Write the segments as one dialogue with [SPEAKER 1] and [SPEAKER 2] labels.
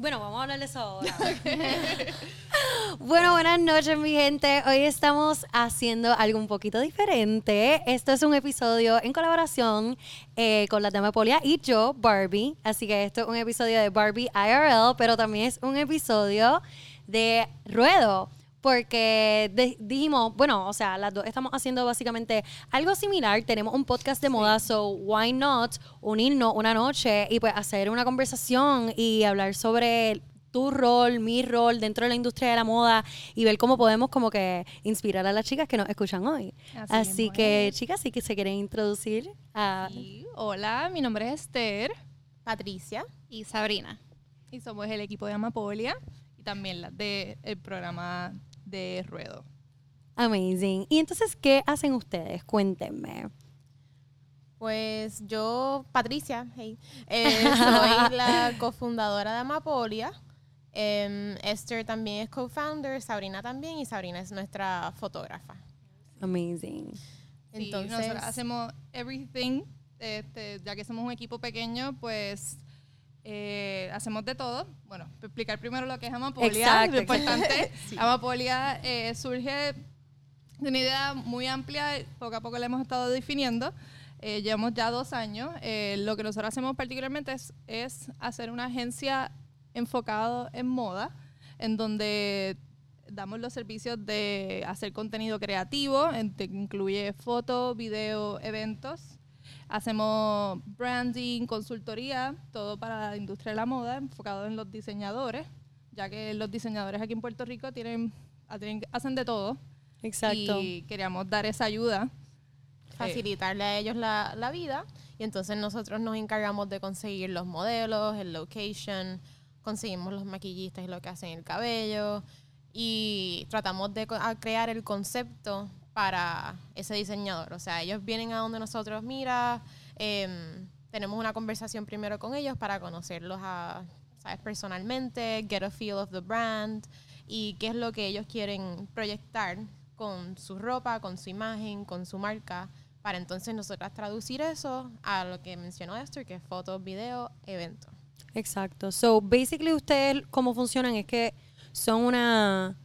[SPEAKER 1] Bueno, vamos a hablar de eso ahora. bueno, buenas noches, mi gente. Hoy estamos haciendo algo un poquito diferente. Esto es un episodio en colaboración eh, con la tema Polia y yo, Barbie. Así que esto es un episodio de Barbie IRL, pero también es un episodio de Ruedo porque dijimos, bueno, o sea, las dos estamos haciendo básicamente algo similar. Tenemos un podcast de moda, so why not unirnos una noche y pues hacer una conversación y hablar sobre tu rol, mi rol dentro de la industria de la moda y ver cómo podemos como que inspirar a las chicas que nos escuchan hoy. Así, que, chicas, sí que se quieren introducir a...
[SPEAKER 2] Hola, mi nombre es Esther,
[SPEAKER 3] Patricia
[SPEAKER 2] y Sabrina. Y somos el equipo de Amapolia y también la del programa de ruedo.
[SPEAKER 1] Amazing. ¿Y entonces qué hacen ustedes? Cuéntenme.
[SPEAKER 3] Pues yo, Patricia, hey, eh, soy la cofundadora de Amapolia. Em, Esther también es co-founder, Sabrina también, y Sabrina es nuestra fotógrafa.
[SPEAKER 1] Amazing.
[SPEAKER 2] Entonces, nosotros hacemos everything. Este, ya que somos un equipo pequeño, pues eh, hacemos de todo. Bueno, explicar primero lo que es Amapolia, lo importante. Amapolia eh, surge de una idea muy amplia, poco a poco la hemos estado definiendo. Eh, llevamos ya dos años. lo que nosotros hacemos particularmente es, es hacer una agencia enfocada en moda, en donde damos los servicios de hacer contenido creativo, que incluye fotos, video, eventos Hacemos branding, consultoría, todo para la industria de la moda, enfocado en los diseñadores, ya que los diseñadores aquí en Puerto Rico tienen, hacen de todo.
[SPEAKER 1] Exacto.
[SPEAKER 2] Y queríamos dar esa ayuda.
[SPEAKER 3] Facilitarle a ellos la, la vida. Y entonces nosotros nos encargamos de conseguir los modelos, el location, conseguimos los maquillistas y lo que hacen el cabello. Y tratamos de crear el concepto para ese diseñador. O sea, ellos vienen a donde nosotros, mira, em, tenemos una conversación primero con ellos para conocerlos a, ¿sabes? personalmente, get a feel of the brand y qué es lo que ellos quieren proyectar con su ropa, con su imagen, con su marca, para entonces nosotras traducir eso a lo que mencionó Esther, que es fotos, video, evento.
[SPEAKER 1] Exacto. So, basically, ustedes, ¿cómo funcionan? Es que son una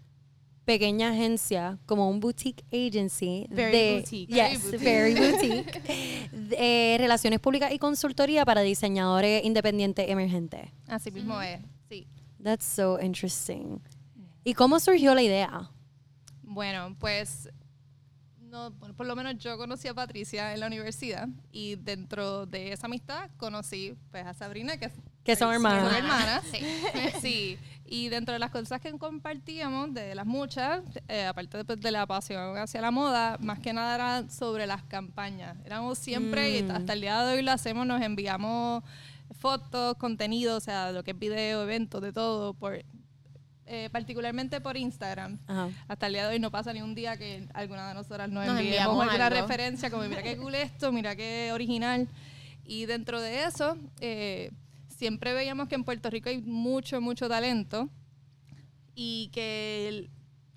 [SPEAKER 1] pequeña agencia, como un boutique agency.
[SPEAKER 3] de, boutique.
[SPEAKER 1] Yes, very boutique. de relaciones públicas y consultoría para diseñadores independientes emergentes.
[SPEAKER 2] Así mismo es, sí.
[SPEAKER 1] That's so interesting. ¿Y cómo surgió la idea?
[SPEAKER 2] Bueno, pues no, por lo menos yo conocí a Patricia en la universidad y dentro de esa amistad conocí pues, a Sabrina, que,
[SPEAKER 1] que son hermanas.
[SPEAKER 2] Son hermanas, sí. sí. Y dentro de las cosas que compartíamos, de las muchas, eh, aparte de, de, la pasión hacia la moda, más que nada era sobre las campañas. Éramos siempre, y mm. hasta el día de hoy lo hacemos, nos enviamos fotos, contenido, o sea, lo que es video, eventos, de todo, por eh, particularmente por Instagram. Hasta el día de hoy no pasa ni un día que alguna de nosotras nos, enviemos alguna referencia como mira qué cool esto, mira qué original. Y dentro de eso, eh, siempre veíamos que en Puerto Rico hay mucho, mucho talento y que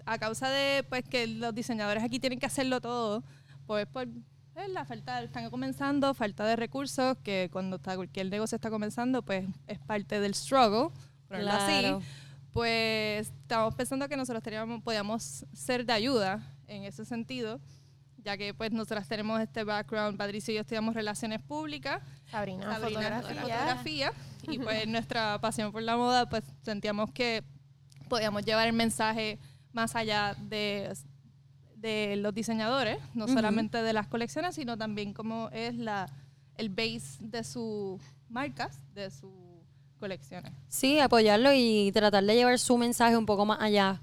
[SPEAKER 2] a causa de pues que los diseñadores aquí tienen que hacerlo todo, pues por pues, la falta, están comenzando, falta de recursos, que cuando está, cualquier negocio está comenzando, pues es parte del struggle, por así. Pues estamos pensando que nosotros teníamos, podíamos ser de ayuda en ese sentido ya que pues nosotras tenemos este background, Patricia y yo estudiamos relaciones públicas,
[SPEAKER 3] Sabrina, fotografía.
[SPEAKER 2] y pues nuestra pasión por la moda, pues sentíamos que podíamos llevar el mensaje más allá de, de los diseñadores, no solamente de las colecciones, sino también como es la, el base de sus marcas, de sus colecciones.
[SPEAKER 1] Sí, apoyarlo y tratar de llevar su mensaje un poco más allá.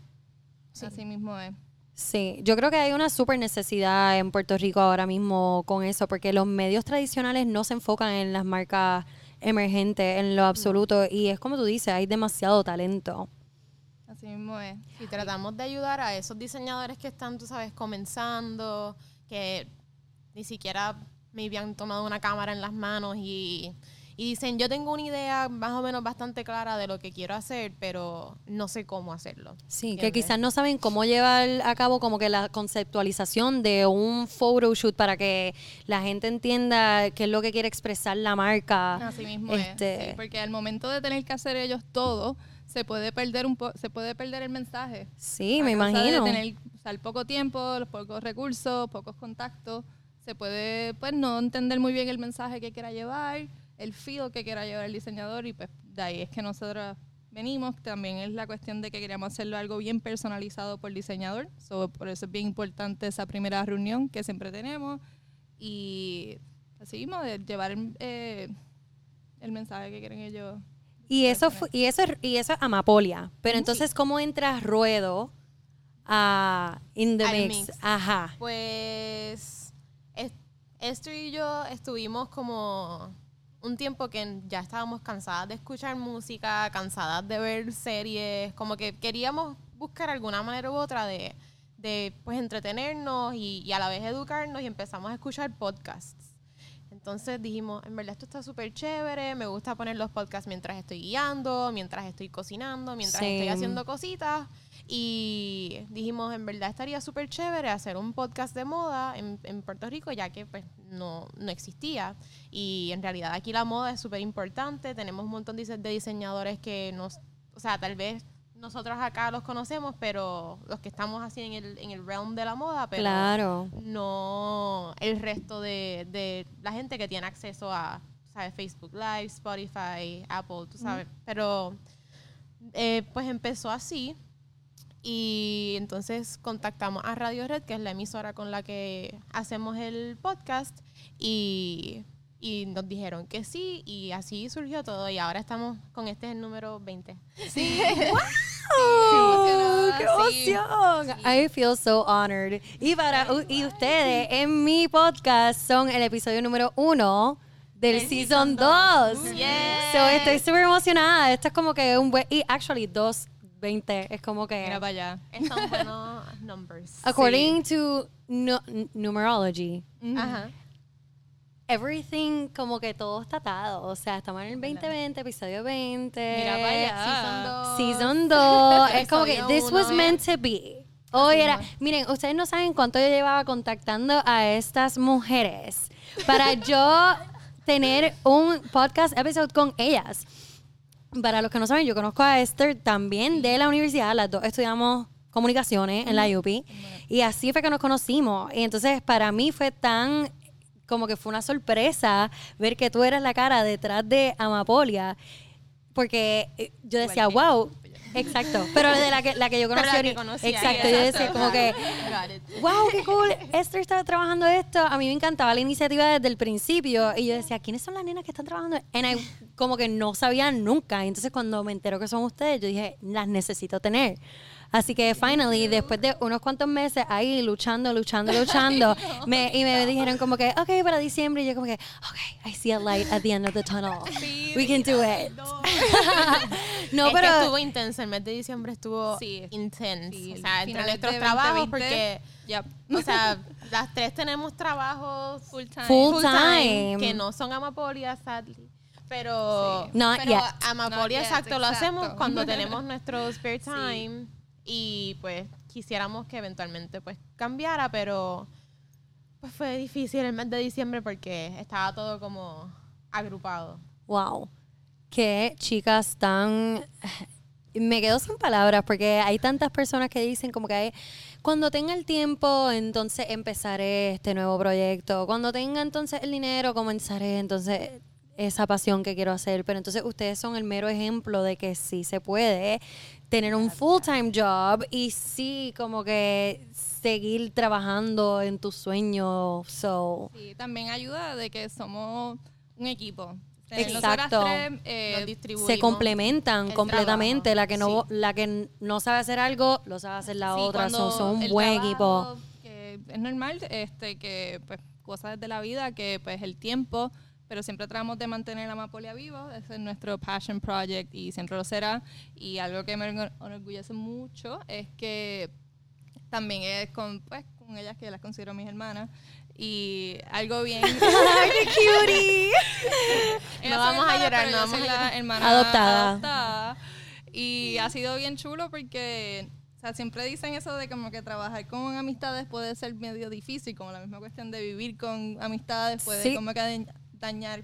[SPEAKER 2] Así mismo es.
[SPEAKER 1] Sí, yo creo que hay una súper necesidad en Puerto Rico ahora mismo con eso, porque los medios tradicionales no se enfocan en las marcas emergentes en lo absoluto y es como tú dices, hay demasiado talento.
[SPEAKER 2] Así mismo es.
[SPEAKER 3] Y tratamos de ayudar a esos diseñadores que están, tú sabes, comenzando, que ni siquiera me habían tomado una cámara en las manos y, y dicen, yo tengo una idea más o menos bastante clara de lo que quiero hacer, pero no sé cómo hacerlo.
[SPEAKER 1] Sí, que
[SPEAKER 3] ¿entiendes?
[SPEAKER 1] quizás no saben cómo llevar a cabo como que la conceptualización de un photoshoot para que la gente entienda qué es lo que quiere expresar la marca.
[SPEAKER 2] Así mismo
[SPEAKER 1] Este-
[SPEAKER 2] es. sí, porque al momento de tener que hacer ellos todo, se puede perder un po- se puede perder el mensaje.
[SPEAKER 1] Sí,
[SPEAKER 2] A
[SPEAKER 1] me imagino.
[SPEAKER 2] De tener usar poco tiempo, los pocos recursos, pocos contactos, se puede pues no entender muy bien el mensaje que quiera llevar, el feel que quiera llevar el diseñador y pues de ahí es que nosotros venimos. También es la cuestión de que queríamos hacerlo algo bien personalizado por diseñador. So, por eso es bien importante esa primera reunión que siempre tenemos y así mismo de llevar eh, el mensaje que quieren ellos.
[SPEAKER 1] Y eso, y eso, es- y eso es Amapolia. Pero entonces, ¿cómo entra Ruedo a In the Mix?
[SPEAKER 3] mix.
[SPEAKER 1] Ajá.
[SPEAKER 3] Pues es- Esther y yo estuvimos como un tiempo que ya estábamos cansadas de escuchar música, cansadas de ver series, como que queríamos buscar alguna manera u otra de, de pues entretenernos y, y a la vez educarnos y empezamos a escuchar podcasts. Entonces dijimos, en verdad esto está súper chévere, me gusta poner los podcasts mientras estoy guiando, mientras estoy cocinando, mientras estoy haciendo cositas. Y dijimos, en verdad estaría súper chévere hacer un podcast de moda en, en Puerto Rico, ya que pues no, no existía. Y en realidad aquí la moda es súper importante, tenemos un montón de dise- de diseñadores que nos, o sea, tal vez nosotros acá los conocemos, pero los que estamos así en el, en el realm de la moda, pero
[SPEAKER 1] Claro.
[SPEAKER 3] no el resto de, de la gente que tiene acceso a ¿sabes? Facebook Live, Spotify, Apple, tú sabes. Pero eh, pues empezó así y entonces contactamos a Radio Red, que es la emisora con la que hacemos el podcast y, y nos dijeron que sí y así surgió todo y ahora estamos con este es el número 20.
[SPEAKER 2] Sí.
[SPEAKER 1] ¡Oh,
[SPEAKER 2] emocionada,
[SPEAKER 1] ¡Qué
[SPEAKER 2] sí.
[SPEAKER 1] emoción! I feel so honored. Y para y ustedes, en mi podcast, son el episodio número uno del
[SPEAKER 3] El
[SPEAKER 1] season
[SPEAKER 3] season
[SPEAKER 1] 2.
[SPEAKER 3] dos. Yes.
[SPEAKER 1] So, estoy súper emocionada. Esto es como que un buen... Y actually, 2, 20. Es como que...
[SPEAKER 2] Mira para allá.
[SPEAKER 3] Son buenos numbers.
[SPEAKER 1] According to nu- numerology,
[SPEAKER 3] Ajá.
[SPEAKER 1] everything como que todo está atado. O sea, estamos en el 2020, episodio 20.
[SPEAKER 2] Mira para allá.
[SPEAKER 3] Season 2.
[SPEAKER 1] Season 2. es como que this
[SPEAKER 3] uno,
[SPEAKER 1] was
[SPEAKER 3] ¿eh?
[SPEAKER 1] meant to be. Hoy era, miren, ustedes no saben cuánto yo llevaba contactando a estas mujeres para yo tener un podcast episode con ellas. Para los que no saben, yo conozco a Esther también de la universidad, las dos estudiamos comunicaciones en la UPI y así fue que nos conocimos. Y entonces para mí fue tan como que fue una sorpresa ver que tú eras la cara detrás de Amapolia porque eh, yo decía, wow, exacto, pero de la que, la que yo
[SPEAKER 3] Pero
[SPEAKER 1] conocí,
[SPEAKER 3] la que conocía,
[SPEAKER 1] exacto, yo decía como que wow, qué cool, Esther estaba trabajando esto. A mí me encantaba la iniciativa desde el principio. Y yo decía, ¿quiénes son las nenas que están trabajando? And I- como que no sabía nunca. Entonces cuando me entero que son ustedes, yo dije, las necesito tener. Así que finally, después de unos cuantos meses ahí luchando, luchando, luchando, me, y me dijeron como que, ok, para diciembre. Y yo como que, ok, I see a light at the end of the tunnel. We can do it. no,
[SPEAKER 3] es que
[SPEAKER 1] pero...
[SPEAKER 3] estuvo intenso, el mes de diciembre estuvo
[SPEAKER 2] Sí.
[SPEAKER 3] intenso.
[SPEAKER 2] Sí,
[SPEAKER 3] o sea, entre nuestros trabajos,
[SPEAKER 2] 2020,
[SPEAKER 3] porque,
[SPEAKER 2] Yep.
[SPEAKER 3] o sea, las tres tenemos trabajos
[SPEAKER 2] Full time.
[SPEAKER 1] Full
[SPEAKER 3] full
[SPEAKER 1] time.
[SPEAKER 3] time, que no son Amapolia, sadly. Pero,
[SPEAKER 2] Sí.
[SPEAKER 3] Pero. Amapolia,
[SPEAKER 2] Not yet,
[SPEAKER 3] exacto, lo hacemos
[SPEAKER 2] exacto.
[SPEAKER 3] cuando tenemos nuestro spare
[SPEAKER 2] Sí.
[SPEAKER 3] Y pues quisiéramos que eventualmente pues cambiara, pero pues fue difícil el mes de diciembre porque estaba todo como agrupado.
[SPEAKER 1] Wow. Qué chicas tan... Me quedo sin palabras porque hay tantas personas que dicen como que hay- cuando tenga el tiempo, entonces empezaré este nuevo proyecto. Cuando tenga entonces el dinero, comenzaré entonces esa pasión que quiero hacer. Pero entonces ustedes son el mero ejemplo de que sí se puede tener un full-time job y sí como que seguir trabajando en tus sueños. So,
[SPEAKER 2] Sí, también ayuda de que somos un equipo.
[SPEAKER 1] Exacto.
[SPEAKER 2] tres, eh,
[SPEAKER 1] se complementan completamente.
[SPEAKER 3] trabajo,
[SPEAKER 1] La que no,
[SPEAKER 3] sí.
[SPEAKER 1] la que no sabe hacer algo, lo sabe hacer la
[SPEAKER 2] Sí,
[SPEAKER 1] otra. Son, son un buen
[SPEAKER 2] trabajo,
[SPEAKER 1] equipo.
[SPEAKER 2] que es normal, este, que pues cosas de la vida, que pues el tiempo, pero siempre tratamos de mantener la Amapolia vivo. Ese es nuestro passion project y siempre lo será. Y algo que me enorgu- enorgullece mucho es que también es con, pues, con ellas que las considero mis hermanas. Y algo bien...
[SPEAKER 1] ¡Ay, qué cutie!
[SPEAKER 3] No vamos a
[SPEAKER 2] hermana,
[SPEAKER 3] llorar,
[SPEAKER 2] pero
[SPEAKER 3] no vamos a
[SPEAKER 2] la
[SPEAKER 3] llorar.
[SPEAKER 2] hermana
[SPEAKER 1] Adoptada.
[SPEAKER 2] adoptada. Y ha sido bien chulo porque, o sea, siempre dicen eso de como que trabajar con amistades puede ser medio difícil, como la misma cuestión de vivir con amistades puede
[SPEAKER 1] Sí.
[SPEAKER 2] como que dañar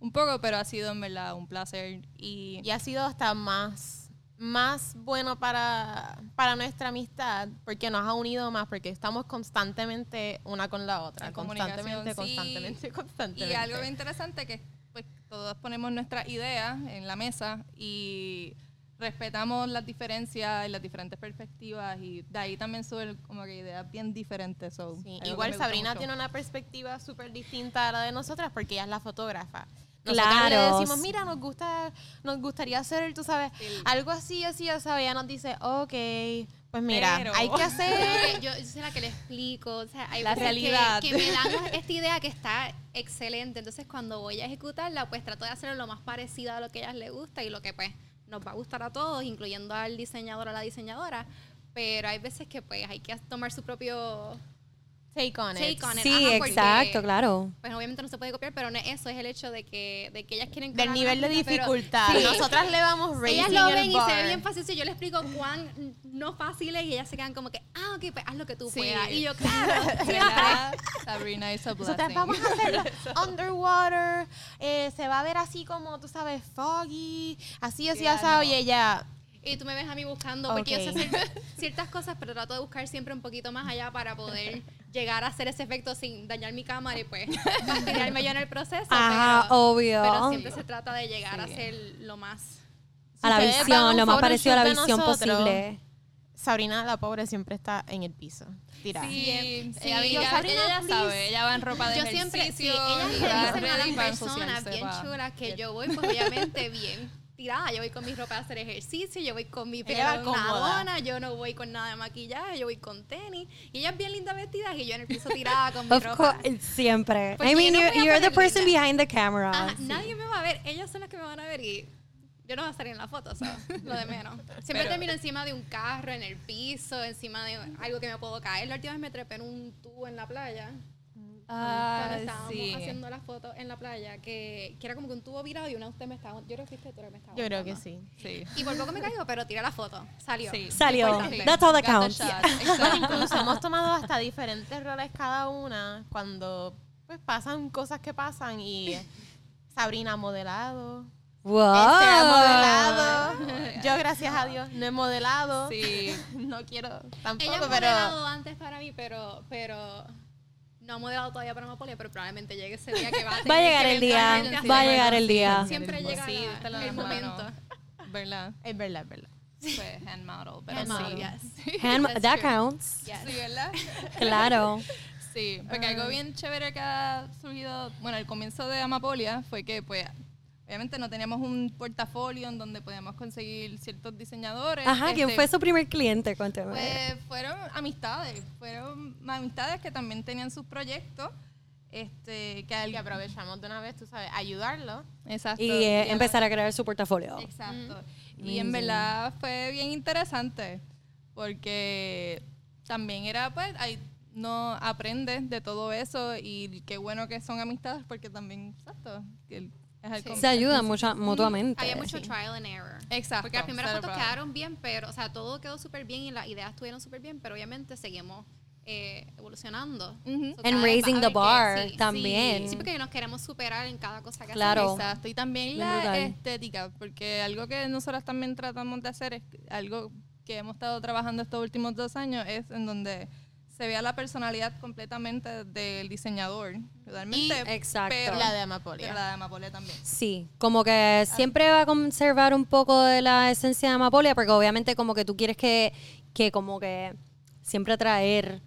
[SPEAKER 2] un poco, pero ha sido en verdad un placer. Y,
[SPEAKER 3] Y ha sido hasta más, más bueno para, para nuestra amistad porque nos ha unido más, porque estamos constantemente una con la otra.
[SPEAKER 2] Comunicación,
[SPEAKER 3] Constantemente,
[SPEAKER 2] sí.
[SPEAKER 3] constantemente, constantemente.
[SPEAKER 2] y algo interesante que pues todos ponemos nuestras ideas en la mesa y respetamos las diferencias y las diferentes perspectivas y de ahí también suben como que ideas bien diferentes. so,
[SPEAKER 3] Sí, Igual Sabrina
[SPEAKER 2] mucho.
[SPEAKER 3] tiene una perspectiva súper distinta a la de nosotras porque ella es la fotógrafa. Nosotras le
[SPEAKER 1] Claro.
[SPEAKER 3] decimos, mira, nos gusta, nos gustaría hacer, tú sabes, algo así, así, o sea, ella nos dice, ok, pues mira,
[SPEAKER 2] Pero-
[SPEAKER 3] hay que hacer.
[SPEAKER 4] yo, yo soy la que le explico, o sea, hay
[SPEAKER 2] La
[SPEAKER 4] que-
[SPEAKER 2] realidad.
[SPEAKER 4] Que, me dan esta idea que está excelente, entonces cuando voy a ejecutarla, pues trato de hacerlo lo más parecido a lo que a ellas les gusta y lo que pues nos va a gustar a todos, incluyendo al diseñador o a la diseñadora, pero hay veces que pues hay que tomar su propio
[SPEAKER 3] Take on it.
[SPEAKER 4] take on it.
[SPEAKER 1] Sí,
[SPEAKER 4] Ajá, porque,
[SPEAKER 1] exacto, claro.
[SPEAKER 4] Pues obviamente no se puede copiar, pero no es eso, es el hecho de que, de que ellas quieren
[SPEAKER 3] Del nivel de
[SPEAKER 4] pero-
[SPEAKER 3] dificultad.
[SPEAKER 4] Sí.
[SPEAKER 3] Nosotras le vamos raising
[SPEAKER 4] Ellas lo
[SPEAKER 3] el
[SPEAKER 4] ven y se ve bien fácil. Si yo les explico cuán no fácil es y ellas se quedan como que, ah, ok, pues haz lo que tú
[SPEAKER 2] Sí.
[SPEAKER 4] puedas. Y yo, claro.
[SPEAKER 2] Sabrina is a
[SPEAKER 3] Nosotras
[SPEAKER 2] blessing.
[SPEAKER 3] vamos a hacerlo underwater, eh, se va a ver así como, tú sabes, foggy, así, así,
[SPEAKER 2] Ya,
[SPEAKER 3] asado,
[SPEAKER 2] no.
[SPEAKER 3] y ella,
[SPEAKER 4] Y tú me ves a mí buscando, porque yo sé cier- ciertas cosas, pero trato de buscar siempre un poquito más allá para poder llegar a hacer ese efecto sin dañar mi cámara y pues fastidiarme yo en el proceso.
[SPEAKER 1] Ajá,
[SPEAKER 4] pero,
[SPEAKER 1] obvio.
[SPEAKER 4] pero siempre se trata de llegar a
[SPEAKER 2] Sí.
[SPEAKER 4] ser lo más...
[SPEAKER 1] a la
[SPEAKER 3] a
[SPEAKER 1] visión, lo más parecido a la visión
[SPEAKER 3] nosotros,
[SPEAKER 1] posible.
[SPEAKER 3] Sabrina, la pobre, siempre está en el piso, tirada.
[SPEAKER 2] Sí,
[SPEAKER 4] Sí,
[SPEAKER 2] ella,
[SPEAKER 4] yo,
[SPEAKER 2] ella-
[SPEAKER 4] Sabrina,
[SPEAKER 2] ella ya
[SPEAKER 4] please.
[SPEAKER 2] sabe, ella va en ropa de
[SPEAKER 4] Yo siempre, sí,
[SPEAKER 2] ejercicio
[SPEAKER 4] ellas
[SPEAKER 2] y
[SPEAKER 4] le
[SPEAKER 2] va
[SPEAKER 4] dicen a las personas bien chulas que yo voy, pues obviamente bien tirada. Yo voy con mi ropa a hacer ejercicio, yo voy con mi pelo yo no voy con nada de maquillaje, yo voy con tenis. Y ellas bien lindas vestidas y yo en el piso tirada con mi
[SPEAKER 1] Of
[SPEAKER 4] ropa.
[SPEAKER 1] course, siempre.
[SPEAKER 4] Pues
[SPEAKER 1] I mean,
[SPEAKER 4] no
[SPEAKER 1] you're, the person
[SPEAKER 4] linda.
[SPEAKER 1] behind the camera.
[SPEAKER 4] Ajá,
[SPEAKER 1] sí.
[SPEAKER 4] Nadie me va a ver, ellas son las que me van a ver y yo no voy a salir en la foto, so, lo de menos. Siempre
[SPEAKER 2] Pero-
[SPEAKER 4] termino encima de un carro, en el piso, encima de algo que me puedo caer. La última vez me trepé en un tubo en la playa. Cuando
[SPEAKER 2] Ah,
[SPEAKER 4] estábamos
[SPEAKER 2] sí.
[SPEAKER 4] haciendo las fotos en la playa, que, que era como que un tubo virado y una de ustedes me estaba. Yo creo que tú me estaba.
[SPEAKER 3] Yo creo que sí.
[SPEAKER 2] Sí.
[SPEAKER 4] Y por poco me caigo, pero tiré la foto. Salió.
[SPEAKER 2] Sí.
[SPEAKER 1] Salió. That's all that counts.
[SPEAKER 3] incluso hemos tomado hasta diferentes roles cada una cuando pues pasan cosas que pasan y Sabrina ha modelado,
[SPEAKER 1] Wow.
[SPEAKER 3] Esther ha modelado, yo gracias a Dios no he modelado,
[SPEAKER 2] Sí.
[SPEAKER 3] no quiero tampoco,
[SPEAKER 4] Ella ha
[SPEAKER 3] pero
[SPEAKER 4] modelado antes para mí, pero, pero no ha modelado todavía para Amapolia, pero probablemente llegue ese día que va a tener
[SPEAKER 1] Va a llegar el día, va a llegar el día.
[SPEAKER 4] Siempre llega
[SPEAKER 2] Sí,
[SPEAKER 4] la- el momento.
[SPEAKER 2] ¿Verdad?
[SPEAKER 3] es verdad, es verdad.
[SPEAKER 2] Fue hand model. Pero
[SPEAKER 4] Hand
[SPEAKER 2] sí.
[SPEAKER 4] model, yes.
[SPEAKER 1] Hand-
[SPEAKER 4] That's
[SPEAKER 1] that
[SPEAKER 4] true.
[SPEAKER 1] counts.
[SPEAKER 4] Yes.
[SPEAKER 2] Sí, ¿verdad?
[SPEAKER 1] Claro.
[SPEAKER 2] Sí, porque algo bien chévere que ha surgido, bueno, al comienzo de Amapolia fue que, pues, obviamente no teníamos un portafolio en donde podíamos conseguir ciertos diseñadores.
[SPEAKER 1] Ajá, ¿quién
[SPEAKER 2] Este,
[SPEAKER 1] fue su primer cliente? Cuéntame.
[SPEAKER 2] Pues fueron amistades, fueron amistades que también tenían sus proyectos, este, que
[SPEAKER 3] Y aprovechamos de una vez, tú sabes, ayudarlo.
[SPEAKER 2] exacto,
[SPEAKER 1] y eh,
[SPEAKER 2] a-
[SPEAKER 1] empezar a crear su portafolio.
[SPEAKER 2] Exacto. Y en verdad fue bien interesante porque también era, pues, ahí no aprendes de todo eso y qué bueno que son amistades porque también, exacto, que
[SPEAKER 1] Se ayudan mucho, mutuamente.
[SPEAKER 4] Había mucho
[SPEAKER 1] sí.
[SPEAKER 4] trial and error.
[SPEAKER 2] Exacto.
[SPEAKER 4] Porque las primeras fotos
[SPEAKER 2] problem.
[SPEAKER 4] quedaron bien, pero, o sea, todo quedó súper bien y las ideas estuvieron súper bien, pero obviamente seguimos eh, evolucionando. So,
[SPEAKER 1] And raising the
[SPEAKER 4] que-
[SPEAKER 1] bar
[SPEAKER 4] sí,
[SPEAKER 1] también.
[SPEAKER 4] Sí, sí, porque nos queremos superar en cada cosa que
[SPEAKER 1] Claro.
[SPEAKER 4] hacemos.
[SPEAKER 2] Exacto, y también la
[SPEAKER 1] brutal.
[SPEAKER 2] estética, porque algo que nosotras también tratamos de hacer es algo que hemos estado trabajando estos últimos dos años, es en donde se vea la personalidad completamente del diseñador, realmente.
[SPEAKER 1] Exacto.
[SPEAKER 2] Pero
[SPEAKER 3] La de Amapolia.
[SPEAKER 2] pero la de Amapolia también.
[SPEAKER 1] Sí, como que siempre va a conservar un poco de la esencia de Amapolia, porque obviamente como que tú quieres que, que como que siempre atraer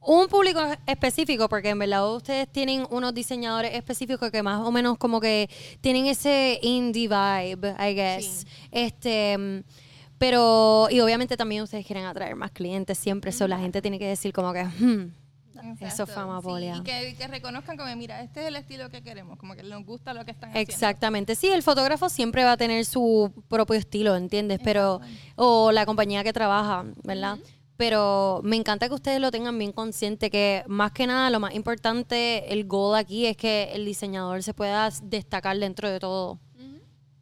[SPEAKER 1] un público específico, porque en verdad ustedes tienen unos diseñadores específicos que más o menos como que tienen ese indie vibe, I guess. Este, mm, pero, y obviamente también ustedes quieren atraer más clientes siempre, eso la gente tiene que decir como que, hmm, eso
[SPEAKER 2] Exacto,
[SPEAKER 1] fue Amapolia.
[SPEAKER 2] sí, y que, que reconozcan como, mira, este es el estilo que queremos, como que nos gusta lo que están haciendo.
[SPEAKER 1] Exactamente, sí, el fotógrafo siempre va a tener su propio estilo, ¿entiendes? Pero, o la compañía que trabaja, ¿verdad? Pero me encanta que ustedes lo tengan bien consciente, que más que nada lo más importante, el goal aquí es que el diseñador se pueda destacar dentro de todo.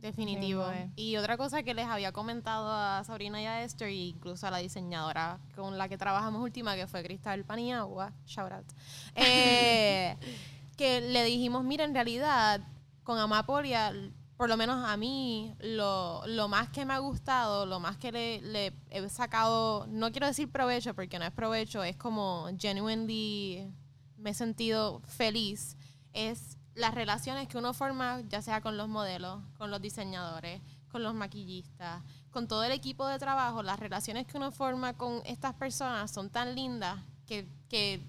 [SPEAKER 3] Definitivo.
[SPEAKER 2] Sí, güey.
[SPEAKER 3] y otra cosa que les había comentado a Sabrina y a Esther, e incluso a la diseñadora con la que trabajamos última, que fue Cristal Paniagua, shout out, eh, que le dijimos, mira, en realidad, con Amapolia, por lo menos a mí, lo, lo más que me ha gustado, lo más que le, le he sacado, no quiero decir provecho, porque no es provecho, es como genuinely me he sentido feliz, es las relaciones que uno forma, ya sea con los modelos, con los diseñadores, con los maquillistas, con todo el equipo de trabajo, las relaciones que uno forma con estas personas son tan lindas que, que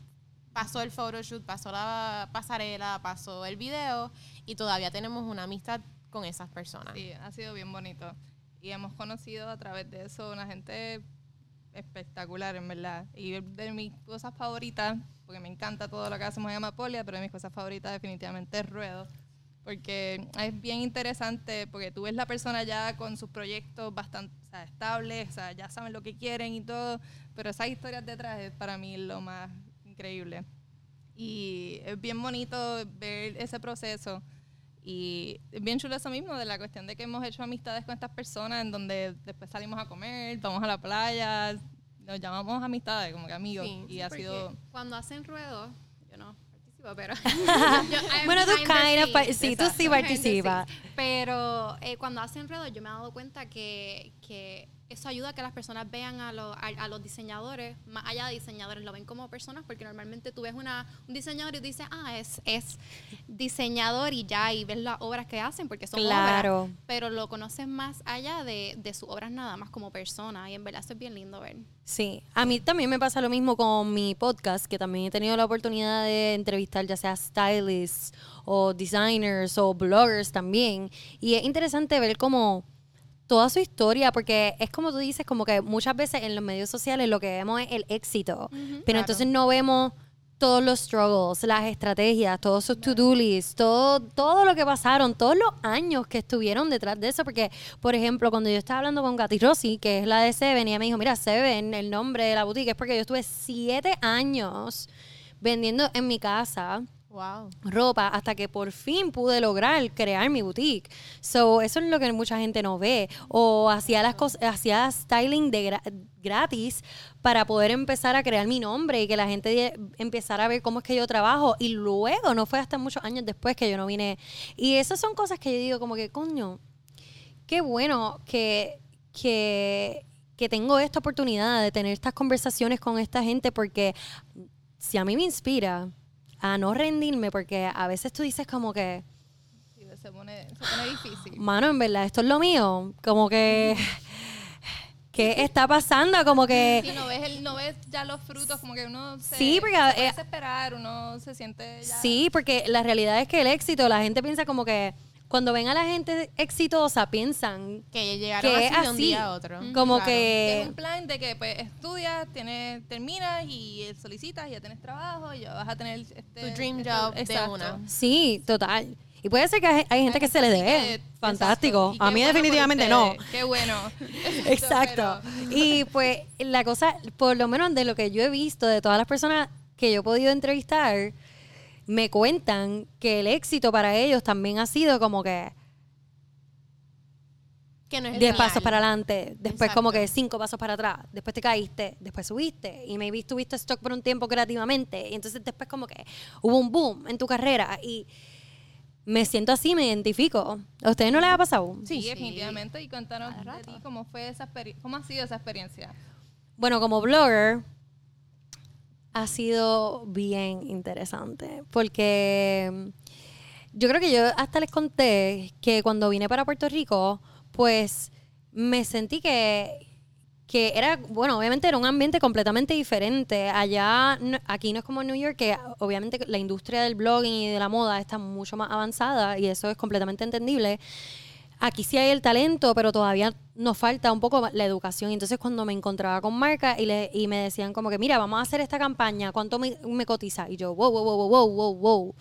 [SPEAKER 3] pasó el photoshoot, pasó la pasarela, pasó el video y todavía tenemos una amistad con esas personas.
[SPEAKER 2] Sí, ha sido bien bonito. Y hemos conocido a través de eso una gente espectacular, en verdad. Y de mis cosas favoritas, porque me encanta todo lo que hacemos en Amapolia, pero de mis cosas favoritas definitivamente es Ruedo. Porque es bien interesante, porque tú ves la persona ya con sus proyectos bastante o estables, ya saben lo que quieren y todo, pero esas historias detrás es para mí lo más increíble. Y es bien bonito ver ese proceso. Y es bien chulo eso mismo, de la cuestión de que hemos hecho amistades con estas personas, en donde después salimos a comer, vamos a la playa, nos llamamos amistades, como que amigos.
[SPEAKER 3] Sí,
[SPEAKER 2] y ha sido...
[SPEAKER 4] Cuando hacen ruedo, yo no participo, pero. yo-
[SPEAKER 1] Bueno, tú kind sí, tú sí participas.
[SPEAKER 4] Pero eh, cuando hacen ruedo, yo me he dado cuenta que, que eso ayuda a que las personas vean a, lo- a, a los diseñadores, más allá de diseñadores, lo ven como personas, porque normalmente tú ves una, un diseñador y dices, ah, es, es diseñador y ya, y ves las obras que hacen, porque son
[SPEAKER 1] Claro.
[SPEAKER 4] obras, pero lo conoces más allá de, de sus obras nada más como persona, y en verdad eso es bien lindo ver.
[SPEAKER 1] Sí, a mí también me pasa lo mismo con mi podcast, que también he tenido la oportunidad de entrevistar ya sea stylists o designers o bloggers también. Y es interesante ver como toda su historia, porque es como tú dices, como que muchas veces en los medios sociales lo que vemos es el éxito, pero
[SPEAKER 3] Claro.
[SPEAKER 1] entonces no vemos todos los struggles, las estrategias, todos sus to-do lists, todo, todo lo que pasaron, todos los años que estuvieron detrás de eso, porque, por ejemplo, cuando yo estaba hablando con Katy Rossi, que es la de Seven, y ella me dijo, mira, Seven, el nombre de la boutique, es porque yo estuve siete años vendiendo en mi casa
[SPEAKER 3] Wow.
[SPEAKER 1] ropa hasta que por fin pude lograr crear mi boutique. So, eso es lo que mucha gente no ve. O hacía las cosas, hacía styling de gra- gratis para poder empezar a crear mi nombre y que la gente empezara a ver cómo es que yo trabajo. Y luego, no fue hasta muchos años después que yo no vine. Y esas son cosas que yo digo como que, coño, qué bueno que, que, que tengo esta oportunidad de tener estas conversaciones con esta gente porque si a mí me inspira a no rendirme, porque a veces tú dices como que,
[SPEAKER 2] sí, se, pone, se pone difícil.
[SPEAKER 1] mano, en verdad, esto es lo mío, como que, ¿qué está pasando? Como que...
[SPEAKER 2] Sí, no ves, el, no ves ya los frutos, como que uno se,
[SPEAKER 1] Sí, porque,
[SPEAKER 2] se puede
[SPEAKER 1] eh,
[SPEAKER 2] desesperar, uno se siente ya...
[SPEAKER 1] Sí, porque la realidad es que el éxito, la gente piensa como que cuando ven a la gente exitosa, piensan
[SPEAKER 3] Que llegaron
[SPEAKER 1] que es
[SPEAKER 3] así de un día a otro.
[SPEAKER 1] como
[SPEAKER 3] Claro.
[SPEAKER 2] Que es un plan de que pues estudias, tienes, terminas y solicitas y ya tienes trabajo y ya vas a tener este,
[SPEAKER 3] Tu dream
[SPEAKER 2] este-
[SPEAKER 3] job de
[SPEAKER 2] exacto.
[SPEAKER 3] una.
[SPEAKER 1] Sí, total. Y puede ser que hay, hay gente que se le dé. Fantástico. A mí
[SPEAKER 2] bueno
[SPEAKER 1] definitivamente no.
[SPEAKER 2] Qué bueno.
[SPEAKER 1] Exacto. Y pues la cosa, por lo menos de lo que yo he visto de todas las personas que yo he podido entrevistar, me cuentan que el éxito para ellos también ha sido como que
[SPEAKER 3] Que no es
[SPEAKER 1] 10
[SPEAKER 3] real.
[SPEAKER 1] pasos para adelante, después como que 5 pasos para atrás, después te caíste, después subiste y maybe tuviste stock por un tiempo creativamente y entonces después como que hubo un boom en tu carrera y me siento así, me identifico. ¿A ustedes no les ha pasado?
[SPEAKER 2] Sí,
[SPEAKER 3] Sí.
[SPEAKER 2] definitivamente. Y cuéntanos
[SPEAKER 4] Cada
[SPEAKER 2] de ti cómo fue esa cómo ha sido esa experiencia.
[SPEAKER 1] Bueno, como blogger ha sido bien interesante porque mm, yo creo que yo hasta les conté que cuando vine para Puerto Rico, pues me sentí que que era, bueno, obviamente era un ambiente completamente diferente. Allá, aquí no es como en New York, que obviamente la industria del blogging y de la moda está mucho más avanzada y eso es completamente entendible. Aquí sí hay el talento, pero todavía nos falta un poco la educación. Entonces, cuando me encontraba con marcas y, le, y me decían como que, mira, vamos a hacer esta campaña, ¿cuánto me, me cotiza? Y yo, wow, wow, wow, wow, wow, wow.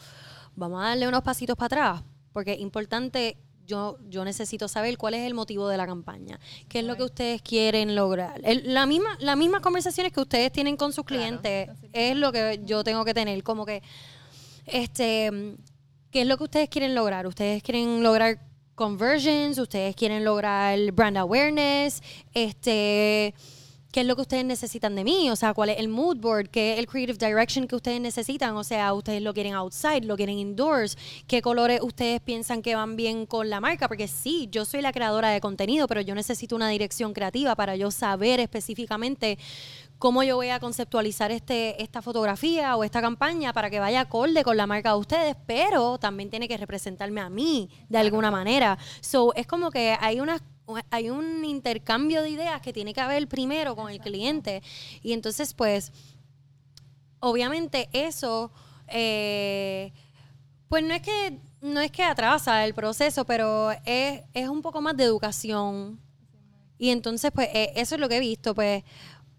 [SPEAKER 1] Vamos a darle unos pasitos para atrás, porque es importante yo, yo necesito saber cuál es el motivo de la campaña, qué es lo que ustedes quieren lograr. El- la misma, las mismas conversaciones que ustedes tienen con sus clientes es lo que yo tengo que tener, como que, este, ¿qué es lo que ustedes quieren lograr? ¿Ustedes quieren lograr conversions? ¿Ustedes quieren lograr brand awareness? Este, ¿Qué es lo que ustedes necesitan de mí? O sea, ¿cuál es el mood board? ¿Qué es el creative direction que ustedes necesitan? O sea, ¿ustedes lo quieren outside? ¿Lo quieren indoors? ¿Qué colores ustedes piensan que van bien con la marca? Porque sí, yo soy la creadora de contenido, pero yo necesito una dirección creativa para yo saber específicamente cómo yo voy a conceptualizar este, esta fotografía o esta campaña para que vaya acorde con la marca de ustedes, pero también tiene que representarme a mí de alguna manera. So, es como que hay unas hay un intercambio de ideas que tiene que haber primero con el cliente. Y entonces, pues, obviamente eso, eh, pues no es que no es que atrasa el proceso, pero es, es un poco más de educación. Y entonces, pues, eh, eso es lo que he visto, pues,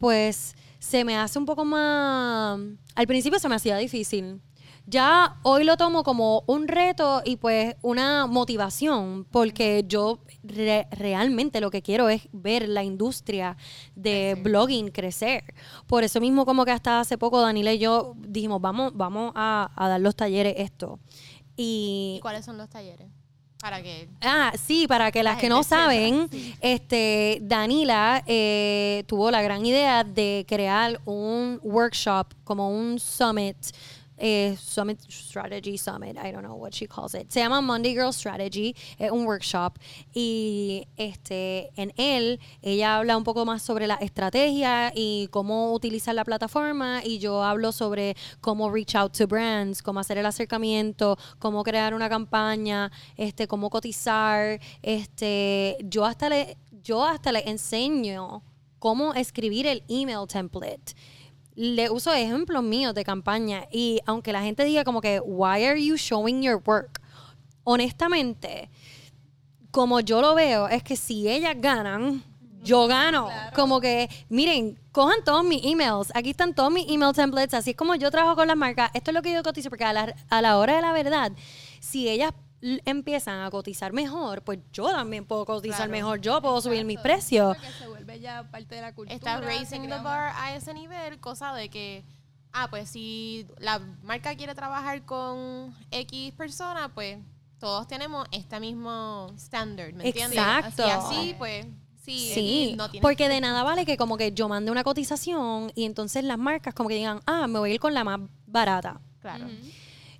[SPEAKER 1] pues se me hace un poco más. Al principio se me hacía difícil. Ya hoy lo tomo como un reto y pues una motivación, porque yo re- realmente lo que quiero es ver la industria de blogging crecer. Por eso mismo como que hasta hace poco Daniela y yo dijimos, vamos, vamos a, a dar los talleres esto.
[SPEAKER 3] ¿Y
[SPEAKER 1] Y,
[SPEAKER 3] cuáles son los talleres? Para que
[SPEAKER 1] Ah, sí, para que las
[SPEAKER 3] La
[SPEAKER 1] que no saben, este, Danila eh, tuvo la gran idea de crear un workshop, como un summit, eh, Summit Strategy Summit, I don't know what she calls it. Se llama Monday Girl Strategy, es un workshop. Y este en él ella habla un poco más sobre la estrategia y cómo utilizar la plataforma. Y yo hablo sobre cómo reach out to brands, cómo hacer el acercamiento, cómo crear una campaña, este cómo cotizar, este yo hasta le yo hasta le enseño cómo escribir el email template le uso ejemplos míos de campaña y aunque la gente diga como que why are you showing your work honestamente como yo lo veo es que si ellas ganan yo gano. Como que miren cojan todos mis emails. Aquí están todos mis email templates. Así es como yo trabajo con las marcas. Esto es lo que yo cotizo porque a la, a la hora de la verdad si ellas empiezan a cotizar mejor pues yo también puedo cotizar
[SPEAKER 3] Claro.
[SPEAKER 1] mejor yo puedo subir mis precios
[SPEAKER 2] Porque se vuelve ya parte de la cultura.
[SPEAKER 3] está raising the bar a ese nivel, cosa de que, ah, pues si la marca quiere trabajar con X persona, pues todos tenemos este mismo standard, ¿me entiendes?
[SPEAKER 1] Exacto.
[SPEAKER 3] Y así, pues,
[SPEAKER 2] Sí,
[SPEAKER 1] Sí,
[SPEAKER 3] no
[SPEAKER 1] porque de nada vale que como que yo mande una cotización y entonces las marcas como que digan, ah, me voy a ir con la más barata.
[SPEAKER 3] Claro.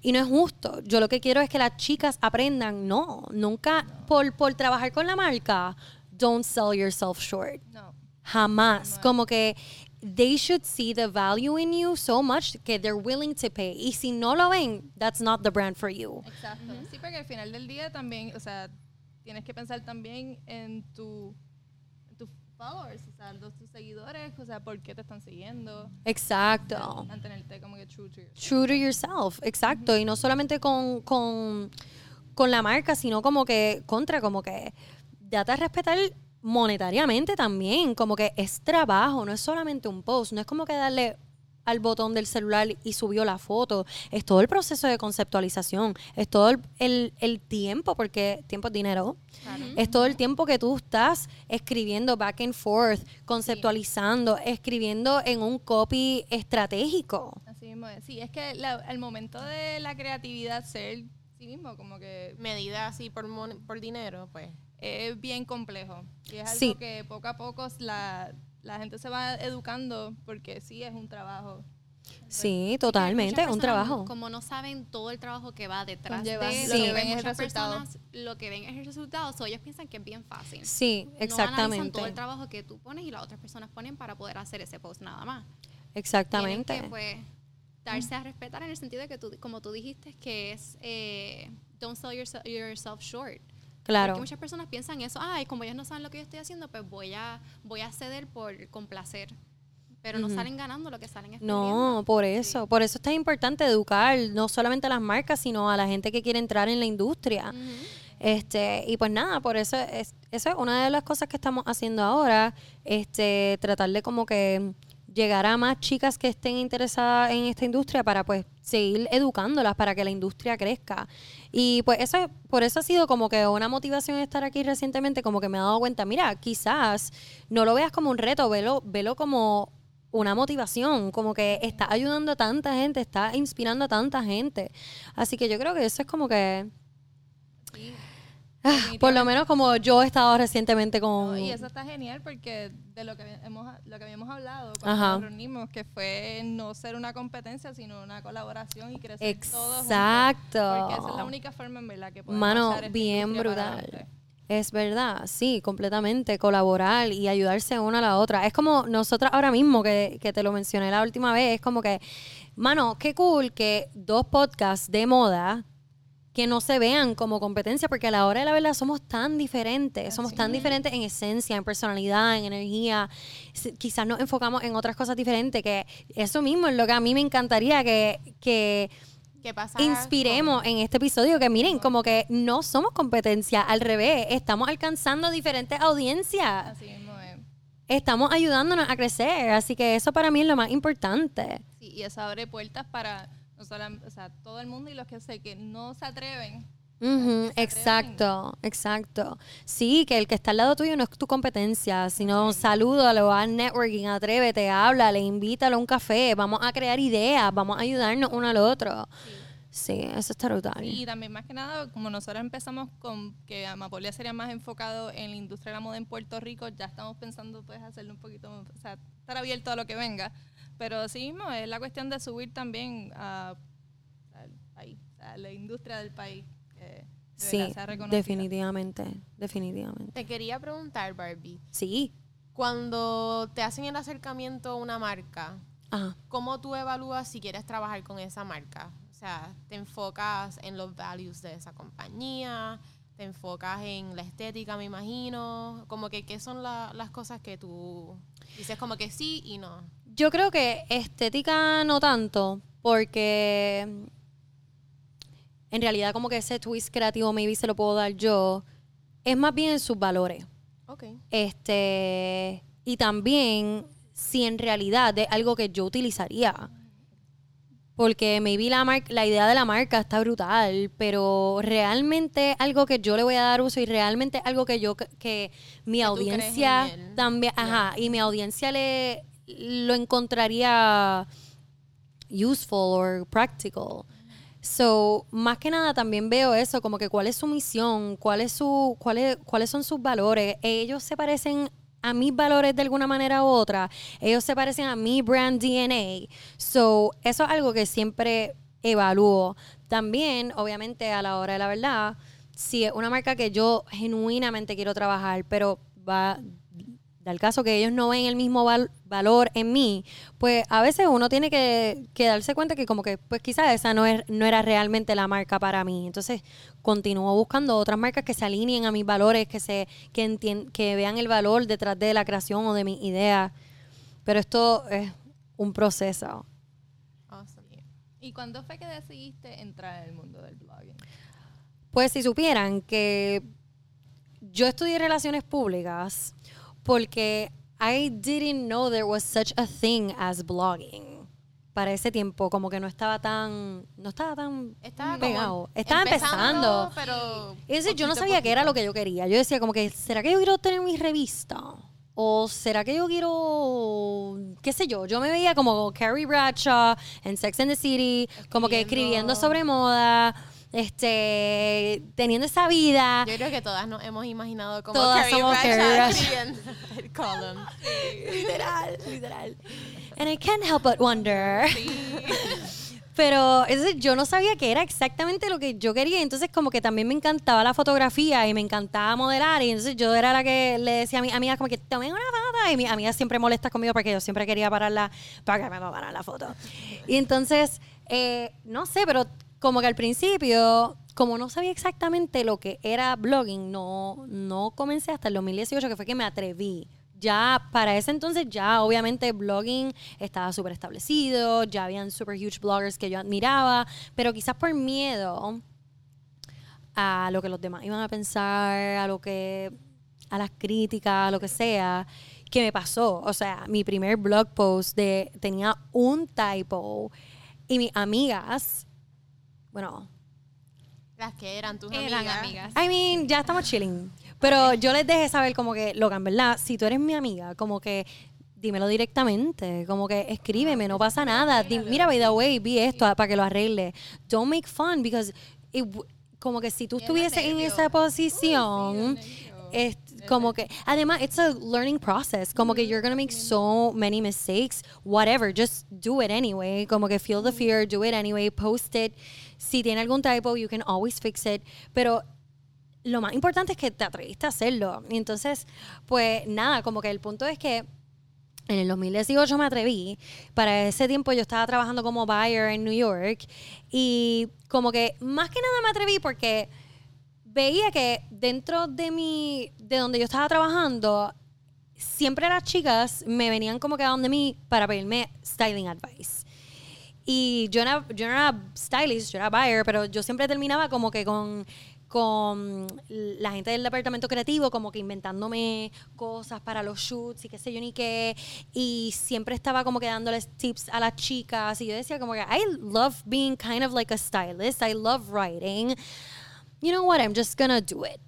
[SPEAKER 1] Y no es justo. Yo lo que quiero es que las chicas aprendan, no, nunca por, por trabajar con la marca, don't sell yourself short.
[SPEAKER 2] No.
[SPEAKER 1] Jamás. Como que they should see the value in you so much que they're willing to pay. Y si no lo ven, that's not the brand for you.
[SPEAKER 2] Exacto. Sí, porque al final del día también, o sea, tienes que pensar también en tu followers, o sea, los, tus seguidores, o sea, por qué te están siguiendo.
[SPEAKER 1] Exacto.
[SPEAKER 2] Mantenerte como que true to yourself.
[SPEAKER 1] True to yourself, exacto. Y no solamente con, con, con la marca, sino como que contra, como que date a respetar monetariamente también. Como que es trabajo, no es solamente un post. No es como que darle al botón del celular y subió la foto. Es todo el proceso de conceptualización. Es todo el, el- el tiempo, porque tiempo es dinero. Es todo el tiempo que tú estás escribiendo back and forth, conceptualizando, escribiendo en un copy estratégico.
[SPEAKER 2] Así mismo es. Sí, es que la- al momento de la creatividad ser sí mismo, como que
[SPEAKER 3] Medida así por, mon- por dinero, pues.
[SPEAKER 2] es bien complejo. Y es algo
[SPEAKER 1] Sí.
[SPEAKER 2] que poco a poco la, la gente se va educando porque sí es un trabajo.
[SPEAKER 1] Sí, totalmente,
[SPEAKER 4] Muchas
[SPEAKER 1] un
[SPEAKER 4] personas,
[SPEAKER 1] trabajo.
[SPEAKER 4] Como no saben todo el trabajo que va detrás
[SPEAKER 2] Conlleva
[SPEAKER 4] de
[SPEAKER 1] lo que
[SPEAKER 2] ven es el resultado.
[SPEAKER 4] personas lo que ven es el resultado, so ellos piensan que es bien fácil.
[SPEAKER 1] Sí,
[SPEAKER 4] No analizan
[SPEAKER 1] exactamente.
[SPEAKER 4] todo el trabajo que tú pones y las otras personas ponen para poder hacer ese post nada más.
[SPEAKER 1] Exactamente.
[SPEAKER 4] Tienen que, pues, darse a respetar en el sentido de que tú, como tú dijiste, que es eh, don't sell yourself, yourself short.
[SPEAKER 1] Claro.
[SPEAKER 4] Porque muchas personas piensan eso, ay, como ellos no saben lo que yo estoy haciendo, pues voy a, voy a ceder por complacer. Pero no salen ganando lo que salen es
[SPEAKER 1] No, por eso. Por eso es tan importante educar no solamente a las marcas, sino a la gente que quiere entrar en la industria. Este, y pues nada, por eso es, eso es una de las cosas que estamos haciendo ahora, este, tratar de como que llegar a más chicas que estén interesadas en esta industria para pues seguir educándolas para que la industria crezca. Y pues eso es- por eso ha sido como que una motivación estar aquí recientemente, como que me he dado cuenta, mira, quizás no lo veas como un reto, velo, velo como una motivación, como que está ayudando a tanta gente, está inspirando a tanta gente. Así que yo creo que eso es como que. Ah, por lo menos como yo he estado recientemente con...
[SPEAKER 2] No, y eso está genial porque de lo que hemos lo que habíamos hablado cuando
[SPEAKER 1] Ajá.
[SPEAKER 2] nos reunimos que fue no ser una competencia sino una colaboración y crecer todos juntos.
[SPEAKER 1] Exacto.
[SPEAKER 2] porque esa es la única forma en verdad que podemos
[SPEAKER 1] Mano,
[SPEAKER 2] esta
[SPEAKER 1] bien brutal. Es verdad, sí, completamente. Colaborar y ayudarse una a la otra. Es como nosotras ahora mismo, que, que te lo mencioné la última vez, es como que, mano, qué cool que dos podcasts de moda que no se vean como competencia, porque a la hora de la verdad somos tan diferentes, somos tan diferentes en esencia, en personalidad, en energía. Quizás nos enfocamos en otras cosas diferentes, que eso mismo es lo que a mí me encantaría que, que
[SPEAKER 3] ¿Qué pasa?
[SPEAKER 1] inspiremos en este episodio que miren, como que no somos competencia, al revés, estamos alcanzando diferentes audiencias,
[SPEAKER 2] así mismo es.
[SPEAKER 1] estamos ayudándonos a crecer, así que eso para mí es lo más importante.
[SPEAKER 2] Sí, y eso abre puertas para no solam- o sea, todo el mundo y los que sé que no se atreven que se
[SPEAKER 1] exacto, exacto. Sí, que el que está al lado tuyo no es tu competencia, sino salúdalo, haz networking, atrévete, háblale, invítalo a un café, vamos a crear ideas, vamos a ayudarnos uno al otro. Sí, eso está brutal.
[SPEAKER 2] Y también más que nada, como nosotros empezamos con que Amapolia sería más enfocado en la industria de la moda en Puerto Rico, ya estamos pensando pues hacerlo un poquito, o sea, estar abierto a lo que venga. Pero sí mismo es la cuestión de subir también a, al país, a la industria del país. de
[SPEAKER 1] Sí, definitivamente, definitivamente.
[SPEAKER 3] Te quería preguntar, Barbie,
[SPEAKER 1] Sí.
[SPEAKER 3] cuando te hacen el acercamiento a una marca,
[SPEAKER 1] Ajá.
[SPEAKER 3] ¿cómo tú evalúas si quieres trabajar con esa marca? O sea, ¿te enfocas en los values de esa compañía? ¿Te enfocas en la estética, me imagino? Como que, ¿qué son la- las cosas que tú dices como que sí y no?
[SPEAKER 1] Yo creo que estética no tanto, porque en realidad como que ese twist creativo maybe se lo puedo dar yo, es más bien en sus valores.
[SPEAKER 3] Ok.
[SPEAKER 1] Este, y también si en realidad es algo que yo utilizaría. Porque maybe la, mar- la idea de la marca está brutal, pero realmente algo que yo le voy a dar uso y realmente algo que yo, que mi
[SPEAKER 3] Que
[SPEAKER 1] audiencia también, ajá, y mi audiencia le lo encontraría useful or practical. So, más que nada también veo eso, como que cuál es su misión, cuál es su, cuál es- cuáles son sus valores. Ellos se parecen a mis valores de alguna manera u otra. Ellos se parecen a mi brand DNA. So, eso es algo que siempre evalúo. También, obviamente, a la hora de la verdad, si es una marca que yo genuinamente quiero trabajar, pero va del caso que ellos no ven el mismo val- valor en mí, pues a veces uno tiene que, que darse cuenta que como que pues quizás esa no, es, no era realmente la marca para mí. Entonces continúo buscando otras marcas que se alineen a mis valores, que, se, que, que vean el valor detrás de la creación o de mis ideas. Pero esto es un proceso.
[SPEAKER 3] Awesome.
[SPEAKER 2] ¿Y cuándo fue que decidiste entrar en el mundo del blogging?
[SPEAKER 1] Pues si supieran que yo estudié relaciones públicas porque I didn't know there was such a thing as blogging. Para ese tiempo como que no estaba tan no estaba tan
[SPEAKER 3] Estaba
[SPEAKER 1] pegado. Estaba empezando.
[SPEAKER 3] pero
[SPEAKER 1] Y entonces yo no
[SPEAKER 3] poquito
[SPEAKER 1] sabía qué era lo que yo quería. Yo decía como que ¿será que yo quiero tener mi revista? ¿O será que yo quiero, qué sé yo? Yo me veía como Carrie Bradshaw en Sex and the City, como que Escribiendo. sobre moda, este, teniendo esa vida.
[SPEAKER 3] Yo creo que todas nos hemos imaginado como
[SPEAKER 1] Todas
[SPEAKER 3] Carrie
[SPEAKER 1] somos Carrie
[SPEAKER 3] column.
[SPEAKER 1] literal, literal. And I can't help but wonder. Pero entonces yo no sabía que era exactamente lo que yo quería. Entonces como que también me encantaba la fotografía y me encantaba modelar. Y entonces yo era la que le decía a mis amigas como que tomen una foto. Y mis amigas siempre molestas conmigo porque yo siempre quería pararla para que me tomaran la foto. Y entonces, eh, no sé, pero como que al principio, como no sabía exactamente lo que era blogging, no, no comencé hasta el 2018, que fue que me atreví. Ya para ese entonces, ya obviamente blogging estaba súper establecido, ya habían super huge bloggers que yo admiraba, pero quizás por miedo a lo que los demás iban a pensar, a lo que a las críticas, lo que sea, que me pasó. O sea, mi primer blog post de tenía un typo y mis amigas, bueno,
[SPEAKER 3] Las que eran tus
[SPEAKER 4] Eran
[SPEAKER 3] amigas.
[SPEAKER 4] amigas.
[SPEAKER 1] I mean, ya estamos chilling. Pero yo les dejé saber como que, Logan, ¿verdad? Si tú eres mi amiga, como que dímelo directamente, como que escríbeme, no pasa nada. Mira, by the way, vi esto para que lo arregle. Don't make fun because it w- como que si tú estuvieses en esa posición, es como que además it's a learning process, como que you're gonna make so many mistakes, whatever, just do it anyway, como que feel the fear, do it anyway, post it. Si tiene algún typo, you can always fix it, pero lo más importante es que te atreviste a hacerlo. Y entonces, pues nada, como que el punto es que en el 2018 me atreví. Para ese tiempo yo estaba trabajando como buyer en New York. Y como que más que nada me atreví porque veía que dentro de mi, de donde yo estaba trabajando, siempre las chicas me venían como que a donde mí para pedirme styling advice. Y yo no, yo no era stylist, yo era buyer, pero yo siempre terminaba como que con, con la gente del departamento creativo, como que inventándome cosas para los shoots y qué sé yo ni qué. Y siempre estaba como que dándoles tips a las chicas. Y yo decía como que, I love being kind of like a stylist. I love writing. You know what, I'm just gonna do it.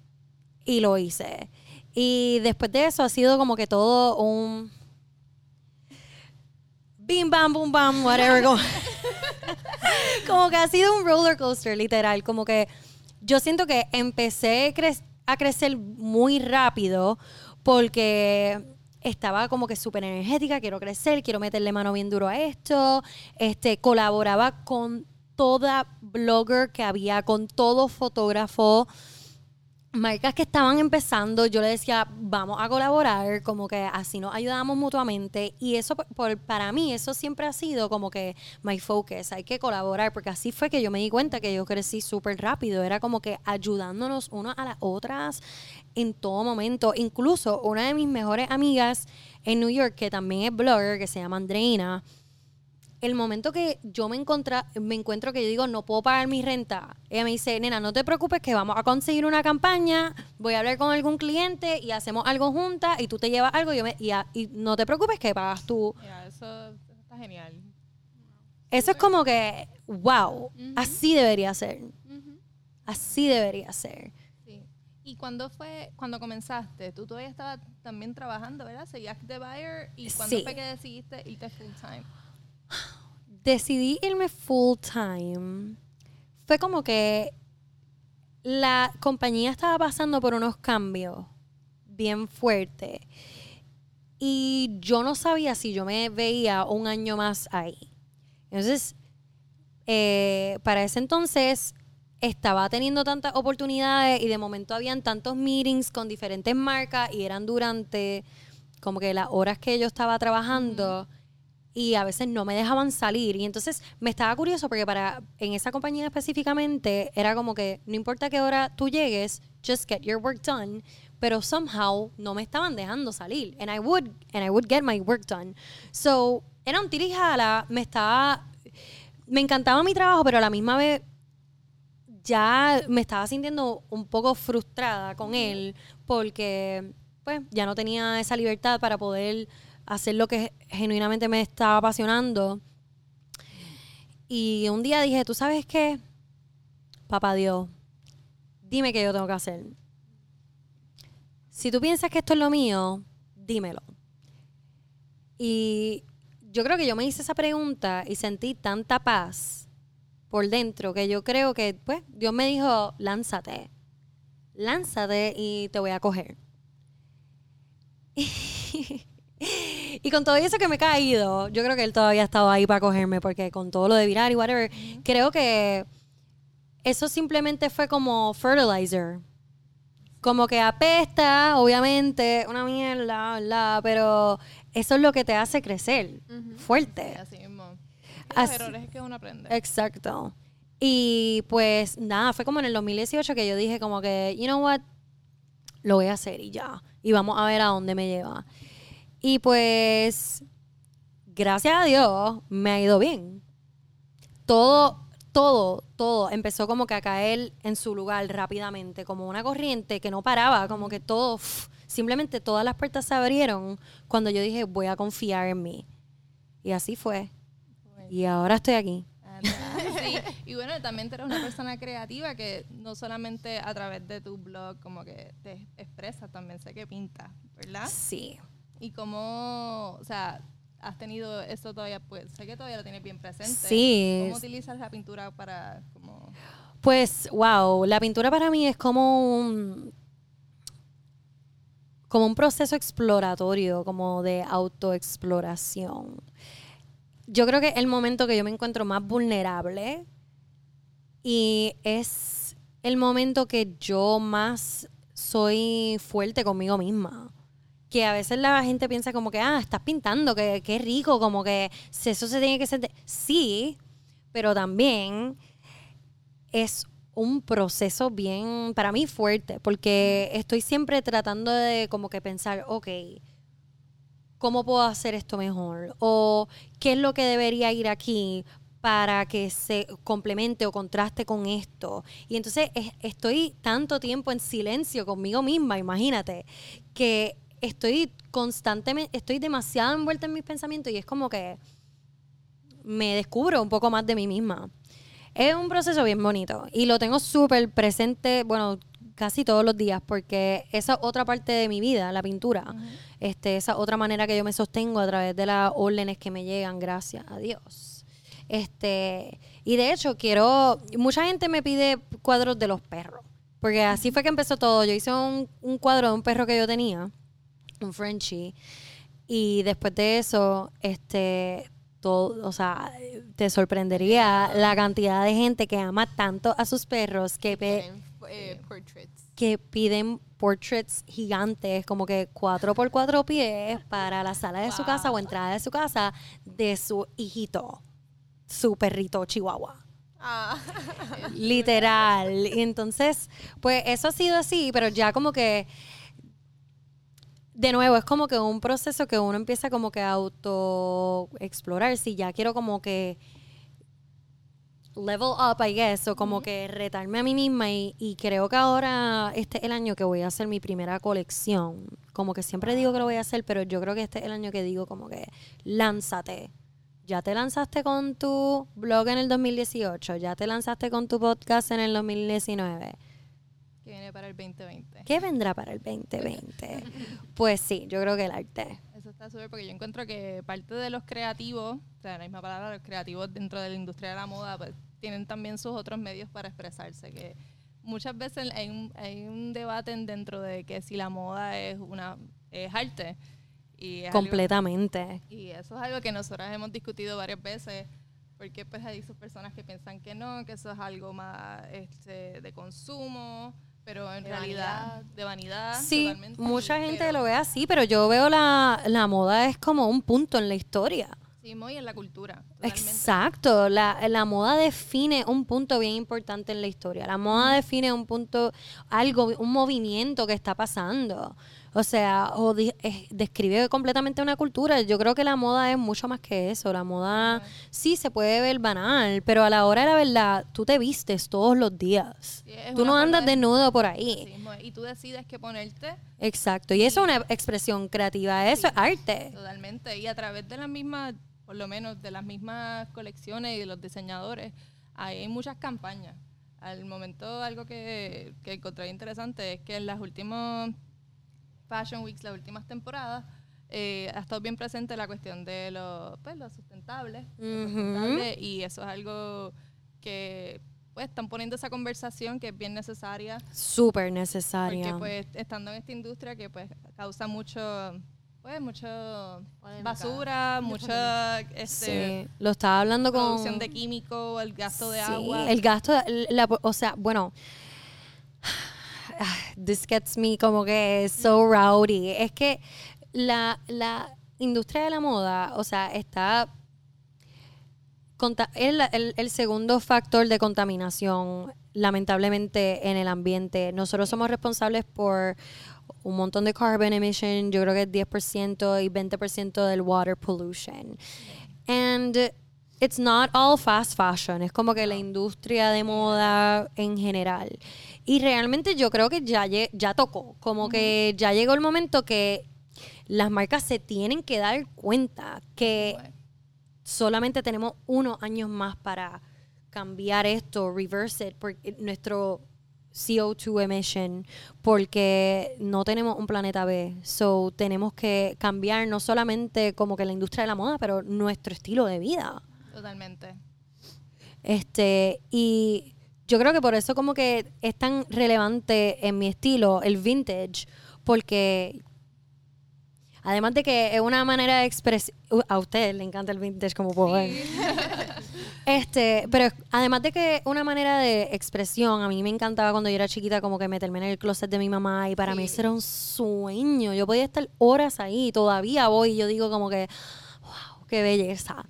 [SPEAKER 1] Y lo hice. Y después de eso ha sido como que todo un bim bam boom bam whatever como, que ha sido un roller coaster literal como que yo siento que empecé a crecer muy rápido porque estaba como que súper energética, quiero crecer, quiero meterle mano bien duro a esto, este, colaboraba con toda blogger que había, con todo fotógrafo, marcas que estaban empezando, yo le decía, vamos a colaborar, como que así nos ayudamos mutuamente. Y eso, por- para mí, eso siempre ha sido como que my focus, hay que colaborar, porque así fue que yo me di cuenta que yo crecí súper rápido, era como que ayudándonos unas a las otras en todo momento. Incluso una de mis mejores amigas en New York, que también es blogger, que se llama Andreina, el momento que yo me, encontra, me encuentro que yo digo, no puedo pagar mi renta, ella me dice, nena, no te preocupes que vamos a conseguir una campaña, voy a hablar con algún cliente y hacemos algo juntas y tú te llevas algo y, yo me- y, a- y no te preocupes que pagas tú.
[SPEAKER 2] Mira, eso, eso está genial.
[SPEAKER 1] Eso es como que, wow, así debería ser. Así debería ser.
[SPEAKER 2] ¿Y cuándo fue, cuando comenzaste? Tú todavía estabas también trabajando, ¿verdad? Seguías de buyer. ¿Y cuándo
[SPEAKER 1] Sí.
[SPEAKER 2] fue que decidiste irte full time?
[SPEAKER 1] Decidí irme full time fue como que la compañía estaba pasando por unos cambios bien fuertes y yo no sabía si yo me veía un año más ahí. Entonces, eh, para ese entonces estaba teniendo tantas oportunidades y de momento habían tantos meetings con diferentes marcas y eran durante como que las horas que yo estaba trabajando y a veces no me dejaban salir. Y entonces me estaba curioso porque para en esa compañía específicamente era como que no importa qué hora tú llegues just get your work done pero somehow no me estaban dejando salir. And I would and I would get my work done. So era un tirijala me estaba me encantaba mi trabajo pero a la misma vez ya me estaba sintiendo un poco frustrada con él porque pues ya no tenía esa libertad para poder hacer lo que genuinamente me estaba apasionando. Y un día dije, ¿tú sabes qué? Papá Dios, dime qué yo tengo que hacer. Si tú piensas que esto es lo mío, dímelo. Y yo creo que yo me hice esa pregunta y sentí tanta paz por dentro que yo creo que, pues, Dios me dijo, lánzate. Lánzate y te voy a coger. y con todo eso que me he caído, yo creo que él todavía ha estado ahí para cogerme, porque con todo lo de virar y whatever, creo que eso simplemente fue como fertilizer. Como que apesta, obviamente, una mierda, ¿verdad? Pero eso es lo que te hace crecer, fuerte.
[SPEAKER 2] Así mismo. Los
[SPEAKER 1] Así-
[SPEAKER 2] errores es que uno aprende.
[SPEAKER 1] Exacto. Y pues nada, fue como en el 2018 que yo dije como que, you know what, lo voy a hacer y ya. Y vamos a ver a dónde me lleva. Y pues, gracias a Dios, me ha ido bien. Todo, todo, todo empezó como que a caer en su lugar rápidamente, como una corriente que no paraba, como que todo Simplemente todas las puertas se abrieron cuando yo dije, voy a confiar en mí. Y así fue. Y ahora estoy aquí.
[SPEAKER 2] Sí, y bueno, también eres una persona creativa que no solamente a través de tu blog como que te expresas, también sé que pinta, ¿verdad?
[SPEAKER 1] Sí.
[SPEAKER 2] Y cómo, o sea, has tenido eso todavía, pues sé que todavía lo tienes bien presente.
[SPEAKER 1] Sí.
[SPEAKER 2] ¿Cómo utilizas la pintura para como...
[SPEAKER 1] Pues, wow, la pintura para mí es como un, como un proceso exploratorio, como de autoexploración. Yo creo que el momento que yo me encuentro más vulnerable y es el momento que yo más soy fuerte conmigo misma. Que a veces la gente piensa como que, ah, estás pintando, que, que rico, como que eso se tiene que sentir. Sí, pero también es un proceso bien, para mí, fuerte, porque estoy siempre tratando de como que pensar, ok, ¿cómo puedo hacer esto mejor? O qué es lo que debería ir aquí para que se complemente o contraste con esto. Y entonces es- estoy tanto tiempo en silencio conmigo misma, imagínate, que estoy constantemente, estoy demasiado envuelta en mis pensamientos y es como que me descubro un poco más de mí misma. Es un proceso bien bonito y lo tengo súper presente, bueno, casi todos los días, porque esa otra parte de mi vida, la pintura, este, esa otra manera que yo me sostengo a través de las órdenes que me llegan, gracias a Dios. Este, y de hecho quiero, mucha gente me pide cuadros de los perros, porque así fue que empezó todo. Yo hice un, un cuadro de un perro que yo tenía, un Frenchie, y después de eso, este, todo, o sea, te sorprendería la cantidad de gente que ama tanto a sus perros que
[SPEAKER 3] Tienen, eh, portraits.
[SPEAKER 1] que piden portraits gigantes, como que cuatro por cuatro pies, para la sala de su casa o entrada de su casa de su hijito, su perrito chihuahua.
[SPEAKER 3] Ah,
[SPEAKER 1] Literal. Y entonces, pues eso ha sido así, pero ya como que, de nuevo, es como que un proceso que uno empieza como que a auto explorar. Si ya quiero como que level up, I guess, o como que retarme a mí misma y, y creo que ahora este es el año que voy a hacer mi primera colección. Como que siempre digo que lo voy a hacer, pero yo creo que este es el año que digo como que lánzate. Ya te lanzaste con tu blog en el 2018, ya te lanzaste con tu podcast en el 2019.
[SPEAKER 2] Que viene para el 2020.
[SPEAKER 1] ¿Qué vendrá para el 2020? Pues sí, yo creo que el arte.
[SPEAKER 2] Eso está súper porque yo encuentro que parte de los creativos, o sea, la misma palabra, los creativos dentro de la industria de la moda, pues tienen también sus otros medios para expresarse, que muchas veces hay un, hay un debate en- dentro de que si la moda es una es arte. Y es algo-
[SPEAKER 1] Completamente.
[SPEAKER 2] y eso es algo que nosotras hemos discutido varias veces, porque pues hay esas personas que piensan que no, que eso es algo más este, de consumo, pero en
[SPEAKER 3] De
[SPEAKER 2] realidad
[SPEAKER 3] vanidad.
[SPEAKER 2] de vanidad.
[SPEAKER 1] Sí,
[SPEAKER 2] totalmente,
[SPEAKER 1] mucha gente
[SPEAKER 2] pero-
[SPEAKER 1] lo ve así, pero yo veo la, la moda es como un punto en la historia.
[SPEAKER 2] Sí, muy en la cultura. Totalmente.
[SPEAKER 1] Exacto, la, la moda define un punto bien importante en la historia. La moda define un punto, algo, un movimiento que está pasando. O sea, o es- describe completamente una cultura. Yo creo que la moda es mucho más que eso. La moda sí se puede ver banal, pero a la hora de la verdad, tú te vistes todos los días.
[SPEAKER 2] Sí,
[SPEAKER 1] Tú no andas
[SPEAKER 2] de-
[SPEAKER 1] desnudo por ahí.
[SPEAKER 2] Y tú decides qué ponerte
[SPEAKER 1] Exacto. Y eso es una expresión creativa, eso es arte.
[SPEAKER 2] totalmente. Y a través de las mismas, por lo menos de las mismas colecciones y de los diseñadores, hay muchas campañas. Al momento, algo que, que encontré interesante es que en las últimas Fashion Weeks, las últimas temporadas, eh, ha estado bien presente la cuestión de lo, pues, lo sustentable, lo
[SPEAKER 1] Ujú.
[SPEAKER 2] sustentable, y eso es algo que pues están poniendo esa conversación que es bien necesaria
[SPEAKER 1] Súper necesaria.
[SPEAKER 2] porque pues estando en esta industria que pues causa mucho pues mucho
[SPEAKER 3] Polémica.
[SPEAKER 2] basura, mucha este
[SPEAKER 1] sí, lo estaba hablando con...
[SPEAKER 2] producción de químicos, el gasto de
[SPEAKER 1] Sí,
[SPEAKER 2] agua.
[SPEAKER 1] El gasto, la- o sea, bueno, this gets me como que so rowdy. Es que la, la industria de la moda, o sea, está la- el, el segundo factor de contaminación, lamentablemente, en el ambiente. Nosotros somos responsables por un montón de carbon emission, yo creo que es 10% y 20% del water pollution. And it's not all fast fashion, es como que la industria de moda en general. Y realmente yo creo que ya, ya tocó, como que ya llegó el momento que las marcas se tienen que dar cuenta que solamente tenemos unos años más para cambiar esto, reverse it, porque nuestro CO2 emission, porque no tenemos un planeta B. So, tenemos que cambiar no solamente como que la industria de la moda, pero nuestro estilo de vida.
[SPEAKER 2] Totalmente.
[SPEAKER 1] Este, y yo creo que por eso como que es tan relevante en mi estilo el vintage, porque además de que es una manera de expresión, a usted le encanta el vintage como puedo ver. Este, pero además de que una manera de expresión, a mí me encantaba cuando yo era chiquita como que meterme en el closet de mi mamá y para mí eso era un sueño. Yo podía estar horas ahí, todavía voy y yo digo como que, belleza.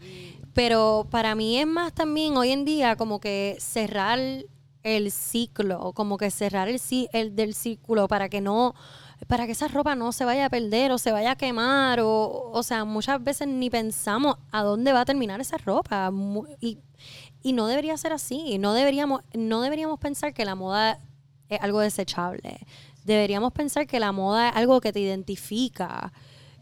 [SPEAKER 1] Pero para mí es más también hoy en día como que cerrar el ciclo, como que cerrar el, el del círculo para que no para que esa ropa no se vaya a perder o se vaya a quemar o o sea, muchas veces ni pensamos a dónde va a terminar esa ropa y, y no debería ser así, no deberíamos no deberíamos pensar que la moda es algo desechable. Deberíamos pensar que la moda es algo que te identifica.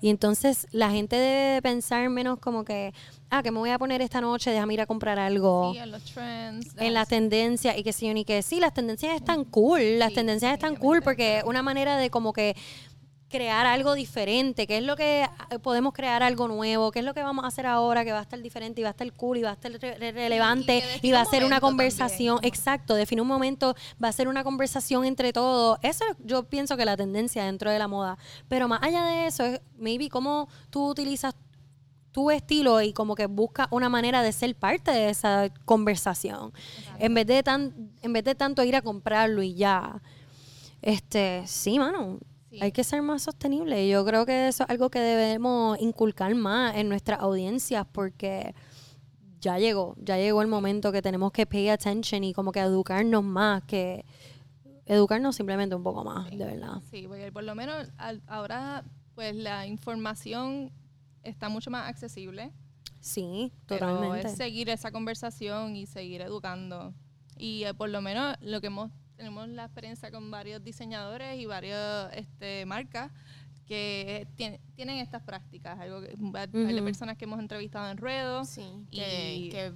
[SPEAKER 1] Y entonces la gente debe pensar menos como que, ah, que me voy a poner esta noche, déjame ir a comprar algo.
[SPEAKER 2] Sí, en los trends.
[SPEAKER 1] en las
[SPEAKER 2] las-
[SPEAKER 1] tendencias y que sí, ni que sí, las tendencias están cool, las
[SPEAKER 2] Sí,
[SPEAKER 1] tendencias están cool porque una manera de como que crear algo diferente, que es lo que eh, podemos crear algo nuevo, qué es lo que vamos a hacer ahora que va a estar diferente y va a estar cool y va a estar re- re- relevante y, va a ser una conversación,
[SPEAKER 2] también.
[SPEAKER 1] exacto, define un momento, va a ser una conversación entre todos. Eso es- yo pienso que la tendencia dentro de la moda, pero más allá de eso es maybe cómo tú utilizas tu estilo y como que busca una manera de ser parte de esa conversación. En vez de tan, en vez de tanto ir a comprarlo y ya. Este, sí, mano.
[SPEAKER 2] Sí.
[SPEAKER 1] Hay que ser más sostenible. Yo creo que eso es algo que debemos inculcar más en nuestras audiencias porque ya llegó, ya llegó el momento que tenemos que pay attention y como que educarnos más, que educarnos simplemente un poco más, de verdad.
[SPEAKER 2] Sí, porque por lo menos al- ahora pues la información está mucho más accesible.
[SPEAKER 1] Sí,
[SPEAKER 2] Pero
[SPEAKER 1] totalmente.
[SPEAKER 2] es seguir esa conversación y seguir educando. Y eh, por lo menos lo que hemos tenemos la experiencia con varios diseñadores y varias este, marcas que tien- tienen estas prácticas. Algo que, hay de personas que hemos entrevistado en Ruedo.
[SPEAKER 3] Sí, que,
[SPEAKER 2] Y-
[SPEAKER 3] que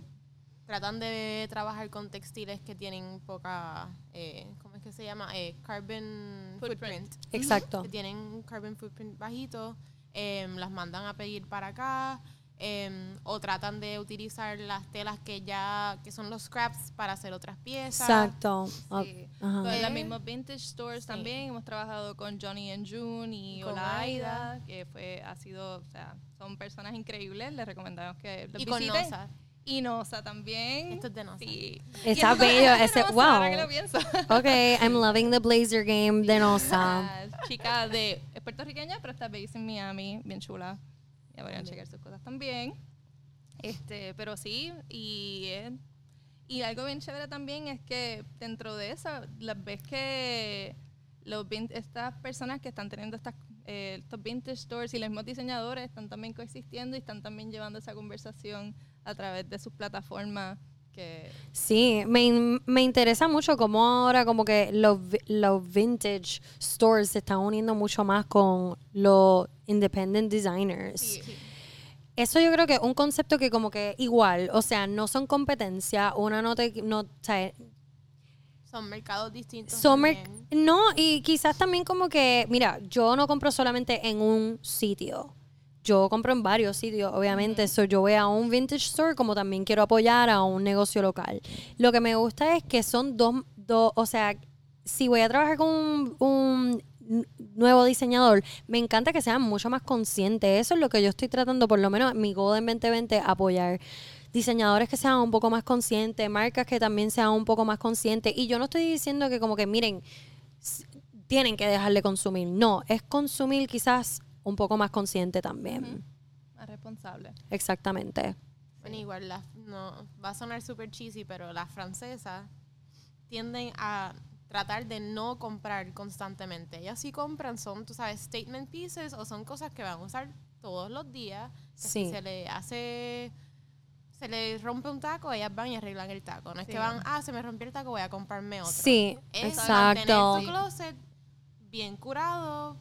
[SPEAKER 3] tratan de trabajar con textiles que tienen poca, eh, ¿cómo es que se llama? Eh, carbon
[SPEAKER 2] Footprint.
[SPEAKER 3] footprint.
[SPEAKER 1] Exacto.
[SPEAKER 3] Que tienen un carbon footprint bajito, em, las mandan a pedir para acá, em, o tratan de utilizar las telas que ya, que son los scraps para hacer otras piezas.
[SPEAKER 1] Exacto.
[SPEAKER 2] Sí. Con
[SPEAKER 3] Eh,
[SPEAKER 2] las mismas vintage stores
[SPEAKER 3] sí.
[SPEAKER 2] también hemos trabajado con Johnny and June y
[SPEAKER 3] Con
[SPEAKER 2] Olaida,
[SPEAKER 3] Aida.
[SPEAKER 2] que fue ha sido, o sea, son personas increíbles, les recomendamos que los
[SPEAKER 3] Y con
[SPEAKER 2] visiten.
[SPEAKER 3] Nosa.
[SPEAKER 2] Y Nosa también.
[SPEAKER 3] Esto es de Nosa.
[SPEAKER 2] Sí.
[SPEAKER 1] Está bello, ese-
[SPEAKER 2] tenemos ahora que
[SPEAKER 1] wow.
[SPEAKER 2] lo pienso.
[SPEAKER 1] Ok, I'm loving the Blazer game de Nosa.
[SPEAKER 2] La chica de es puertorriqueña, pero está based en Miami, bien chula. Ya podrían checar sus cosas también. Este, pero sí, y y algo bien chévere también es que dentro de eso, las ves que los estas personas que están teniendo estas eh, estos vintage stores y los mismos diseñadores están también coexistiendo y están también llevando esa conversación a través de sus plataformas que
[SPEAKER 1] Sí, me, me interesa mucho cómo ahora como que los, los vintage stores se están uniendo mucho más con los independent designers. Eso yo creo que es un concepto que como que igual, o sea, no son competencia, una no te... No, o sea,
[SPEAKER 3] Son mercados distintos.
[SPEAKER 1] son no, y quizás también como que, mira, yo no compro solamente en un sitio. Yo compro en varios sitios, obviamente. So, yo voy a un vintage store como también quiero apoyar a un negocio local. Lo que me gusta es que son dos, dos o sea, si voy a trabajar con un, nuevo diseñador, me encanta que sean mucho más conscientes. Eso es lo que yo estoy tratando, por lo menos mi goal en 2020, apoyar diseñadores que sean un poco más conscientes, marcas que también sean un poco más conscientes. Y yo no estoy diciendo que como que, miren, tienen que dejar de consumir. No, es consumir quizás un poco más consciente también.
[SPEAKER 2] más responsable.
[SPEAKER 1] Exactamente.
[SPEAKER 3] Bueno, igual las- no, va a sonar súper cheesy, pero las francesas tienden a tratar de no comprar constantemente. Ellas sí compran, son, tú sabes, statement pieces o son cosas que van a usar todos los días. que
[SPEAKER 1] Sí.
[SPEAKER 3] Si se le hace se le rompe un taco, ellas van y arreglan el taco. No es
[SPEAKER 2] Sí.
[SPEAKER 3] que van, ah, se me rompió el taco, voy a comprarme otro.
[SPEAKER 1] Sí,
[SPEAKER 3] Es
[SPEAKER 1] exacto.
[SPEAKER 3] mantener tu closet bien curado,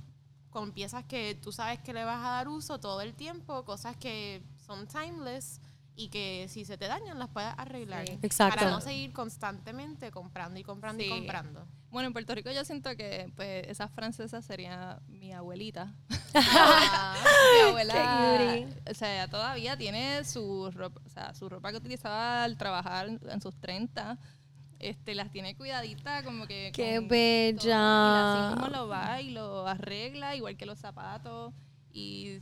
[SPEAKER 3] con piezas que tú sabes que le vas a dar uso todo el tiempo, cosas que son timeless y que si se te dañan las puedes arreglar.
[SPEAKER 2] Sí.
[SPEAKER 1] Exacto.
[SPEAKER 3] Para no seguir constantemente comprando y comprando y
[SPEAKER 2] Sí.
[SPEAKER 3] comprando.
[SPEAKER 2] Bueno, en Puerto Rico yo siento que pues esa francesa sería mi abuelita.
[SPEAKER 3] Ah,
[SPEAKER 2] mi abuela,
[SPEAKER 1] Qué
[SPEAKER 2] o sea, todavía tiene su ropa, o sea, su ropa que utilizaba al trabajar en, en sus 30. Este, las tiene cuidaditas, como que.
[SPEAKER 1] Qué bella.
[SPEAKER 2] todo, Y así mismo lo va y lo arregla, igual que los zapatos. Y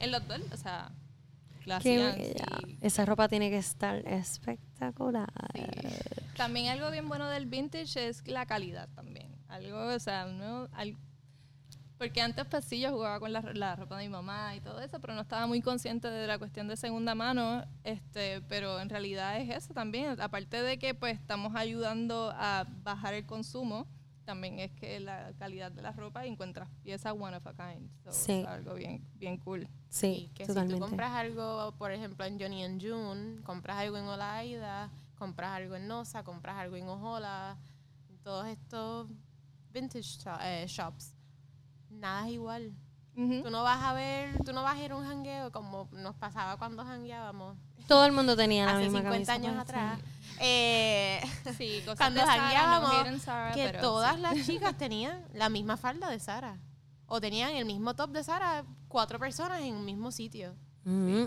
[SPEAKER 2] en los dos, o sea, lo
[SPEAKER 1] Qué
[SPEAKER 2] hacían,
[SPEAKER 1] bella.
[SPEAKER 2] sí.
[SPEAKER 1] Esa ropa tiene que estar espectacular.
[SPEAKER 2] Sí. También algo bien bueno del vintage es la calidad también. Algo, o sea, al- porque antes pues sí yo jugaba con la, la ropa de mi mamá y todo eso, pero no estaba muy consciente de la cuestión de segunda mano, este, pero en realidad es eso también. Aparte de que pues estamos ayudando a bajar el consumo, también es que la calidad de la ropa encuentras piezas one of a kind. So,
[SPEAKER 1] Sí.
[SPEAKER 2] es algo bien, bien cool.
[SPEAKER 1] Sí,
[SPEAKER 3] y que si
[SPEAKER 1] totalmente.
[SPEAKER 3] tú compras algo, por ejemplo, en Johnny and June, compras algo en Olaida, compras algo en Nosa, compras algo en Ojola, todos estos vintage eh, shops, nada es igual.
[SPEAKER 2] Ujú.
[SPEAKER 3] Tú no vas a ver, tú no vas a ir a un jangueo como nos pasaba cuando jangueábamos
[SPEAKER 1] Todo el mundo tenía la
[SPEAKER 3] hace
[SPEAKER 1] misma
[SPEAKER 3] 50
[SPEAKER 1] camisa
[SPEAKER 3] años
[SPEAKER 1] puesta.
[SPEAKER 3] atrás. Eh,
[SPEAKER 2] Sí, cosas
[SPEAKER 3] Cuando
[SPEAKER 2] de Zara, no Zara,
[SPEAKER 3] que
[SPEAKER 2] pero
[SPEAKER 3] todas
[SPEAKER 2] sí.
[SPEAKER 3] las chicas tenían la misma falda de Sara. O tenían el mismo top de Sara, cuatro personas en un mismo sitio.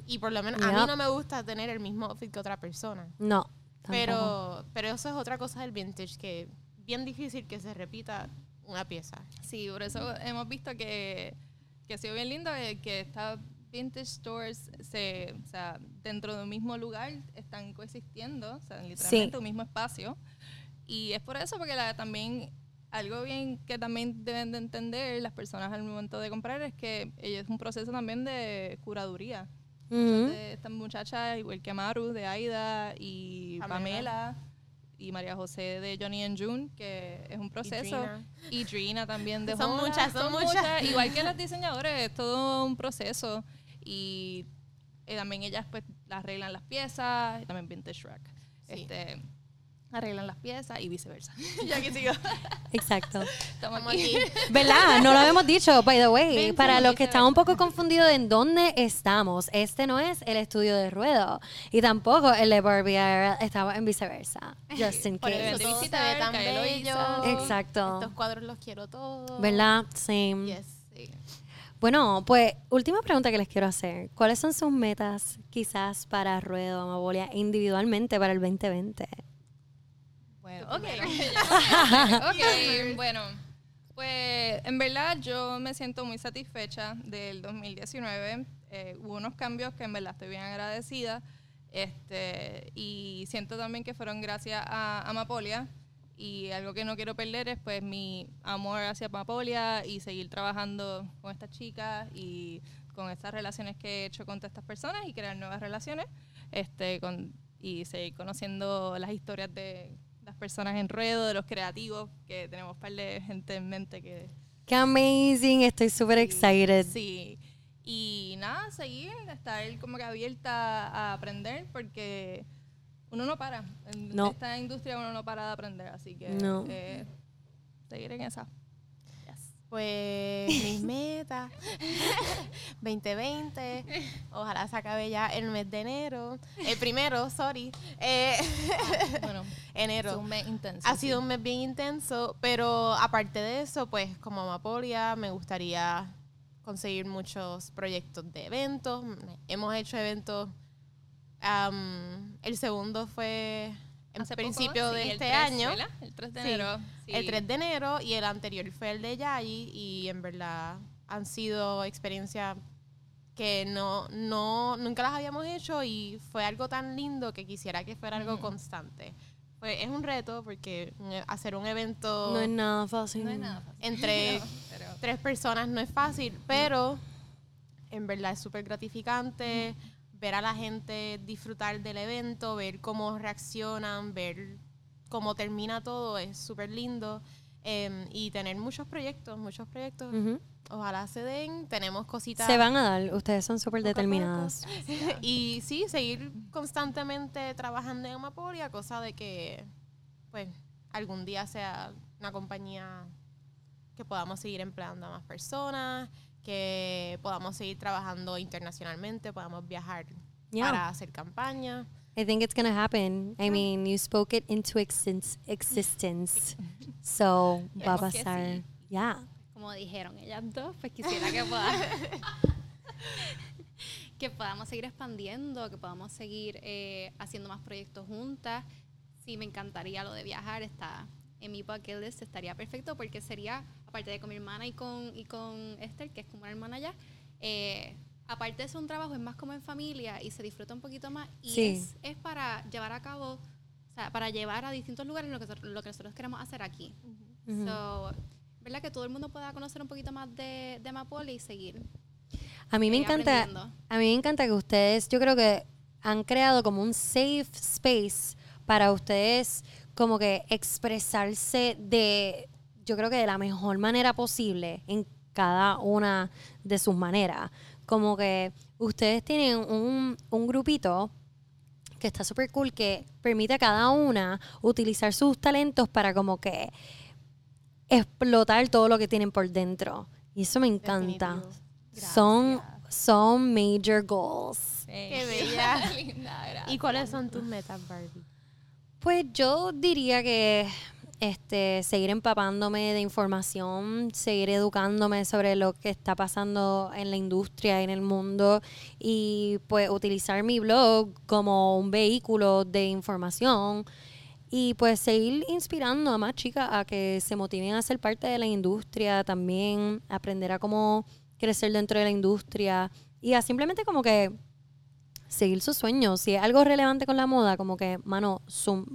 [SPEAKER 3] Y por lo menos a
[SPEAKER 1] Yep.
[SPEAKER 3] mí no me gusta tener el mismo outfit que otra persona.
[SPEAKER 1] No. tampoco.
[SPEAKER 3] Pero, pero eso es otra cosa del vintage, que bien difícil que se repita una pieza.
[SPEAKER 2] Sí, por eso hemos visto que, que ha sido bien lindo eh, que estas vintage stores se, o sea, dentro de un mismo lugar están coexistiendo, o sea, literalmente un mismo espacio. Y es por eso, porque la- también algo bien que también deben de entender las personas al momento de comprar es que es un proceso también de curaduría.
[SPEAKER 1] Ujú.
[SPEAKER 2] de estas muchachas, igual que Maru de Aida y
[SPEAKER 3] Pamela.
[SPEAKER 2] Pamela, y María José de Johnny and June, que es un proceso. Y Drina también de
[SPEAKER 3] Son
[SPEAKER 2] Hola,
[SPEAKER 3] muchas, son muchas.
[SPEAKER 2] Igual que las diseñadores, es todo un proceso. Y eh, también ellas pues arreglan las piezas, y también Vintage Rack.
[SPEAKER 3] Sí.
[SPEAKER 2] Este, arreglan las piezas y viceversa. ya que sigo.
[SPEAKER 1] Exacto.
[SPEAKER 2] Estamos aquí.
[SPEAKER 1] ¿Verdad? No lo habíamos dicho, by the way.
[SPEAKER 3] Ven,
[SPEAKER 1] Para los que están un poco confundidos de en dónde estamos, este no es el estudio de ruedo. Y tampoco el de Barbie Era estaba en viceversa. Just in
[SPEAKER 3] Por
[SPEAKER 1] case.
[SPEAKER 3] eso todo se ve tan bello.
[SPEAKER 1] Exacto.
[SPEAKER 3] Estos cuadros los quiero todos.
[SPEAKER 1] ¿Verdad? Sí.
[SPEAKER 3] Yes.
[SPEAKER 2] Sí.
[SPEAKER 1] Bueno, pues última pregunta que les quiero hacer. ¿Cuáles son sus metas quizás para Ruedo Amabolia individualmente para el 2020?
[SPEAKER 2] Bueno,
[SPEAKER 3] Tú
[SPEAKER 2] ok.
[SPEAKER 3] primero.
[SPEAKER 2] ok, bueno. Pues en verdad yo me siento muy satisfecha del 2019. Eh, hubo unos cambios que en verdad estoy bien agradecida. Este, y siento también que fueron gracias a Amapolia. Y algo que no quiero perder es pues mi amor hacia Amapolia y seguir trabajando con estas chicas y con estas relaciones que he hecho con todas estas personas y crear nuevas relaciones este, con, y seguir conociendo las historias de las personas en ruedo, de los creativos, que tenemos un par de gente en mente que...
[SPEAKER 1] ¡Qué amazing! Estoy súper excited.
[SPEAKER 2] Sí. Y nada, seguir, estar como que abierta a aprender porque uno no para. En
[SPEAKER 1] No.
[SPEAKER 2] esta industria uno no para de aprender, así que
[SPEAKER 1] No.
[SPEAKER 2] eh, seguir en esa.
[SPEAKER 3] Pues mis metas 2020. Ojalá se acabe ya el mes de enero. El primero, sorry. Eh,
[SPEAKER 2] Bueno,
[SPEAKER 3] enero.
[SPEAKER 2] es un mes intenso.
[SPEAKER 3] Ha
[SPEAKER 2] sí.
[SPEAKER 3] sido un mes bien intenso, pero aparte de eso, pues como Amapolia me gustaría conseguir muchos proyectos de eventos. Hemos hecho eventos. am, el segundo fue en
[SPEAKER 2] Hace poco,
[SPEAKER 3] principio
[SPEAKER 2] sí,
[SPEAKER 3] de este
[SPEAKER 2] 3,
[SPEAKER 3] año.
[SPEAKER 2] ¿verdad? El 3 de
[SPEAKER 3] Sí,
[SPEAKER 2] enero. Sí.
[SPEAKER 3] El 3 de enero y el anterior fue el de Yayi y en verdad han sido experiencias que no, no, nunca las habíamos hecho y fue algo tan lindo que quisiera que fuera algo constante. Pues es un reto porque eh, hacer un evento
[SPEAKER 1] No es nada fácil.
[SPEAKER 2] No es nada fácil.
[SPEAKER 3] entre
[SPEAKER 2] No, pero-
[SPEAKER 3] tres personas no es fácil, pero en verdad es súper gratificante ver a la gente disfrutar del evento, ver cómo reaccionan, ver cómo termina todo, es súper lindo. em, y tener muchos proyectos, muchos proyectos. Ojalá se den. Tenemos cositas.
[SPEAKER 1] Se van a dar. Ustedes son súper determinadas.
[SPEAKER 3] y sí, seguir constantemente trabajando en Amapolia, cosa de que, pues, algún día sea una compañía que podamos seguir empleando a más personas, que podamos seguir trabajando internacionalmente, podamos viajar
[SPEAKER 1] Yeah.
[SPEAKER 3] para hacer campaña.
[SPEAKER 1] I think it's gonna happen. I mean, you spoke it into existen- existence. So, pasar.
[SPEAKER 4] sí.
[SPEAKER 1] Yeah.
[SPEAKER 4] como dijeron ellas dos, pues quisiera que podamos, que podamos seguir expandiendo, que podamos seguir eh, haciendo más proyectos juntas. Sí, me encantaría lo de viajar, está en mi bucket list, estaría perfecto porque sería, aparte de con mi hermana y con, y con Esther, que es como una hermana ya, eh, aparte de ser un trabajo, es más como en familia y se disfruta un poquito más y
[SPEAKER 1] Sí.
[SPEAKER 4] es, es para llevar a cabo, o sea, para llevar a distintos lugares lo que, lo que nosotros queremos hacer aquí.
[SPEAKER 1] Ujú.
[SPEAKER 4] So, ¿verdad? Que todo el mundo pueda conocer un poquito más de, de Amapola y seguir.
[SPEAKER 1] A mí me
[SPEAKER 4] eh,
[SPEAKER 1] encanta, a mí me encanta que ustedes, yo creo que han creado como un safe space para ustedes como que expresarse de, yo creo que de la mejor manera posible en cada una de sus maneras. Como que ustedes tienen un, un grupito que está súper cool, que permite a cada una utilizar sus talentos para como que explotar todo lo que tienen por dentro. Y eso me encanta. Son, son major goals.
[SPEAKER 3] Qué bella.
[SPEAKER 2] Linda.
[SPEAKER 3] ¿Y cuáles son tus metas, Barbie?
[SPEAKER 1] Pues yo diría que este, seguir empapándome de información, seguir educándome sobre lo que está pasando en la industria, en el mundo y pues utilizar mi blog como un vehículo de información y pues seguir inspirando a más chicas a que se motiven a ser parte de la industria también, aprender a cómo crecer dentro de la industria y a simplemente como que seguir sus sueños. Si es algo relevante con la moda, como que, mano, zoom.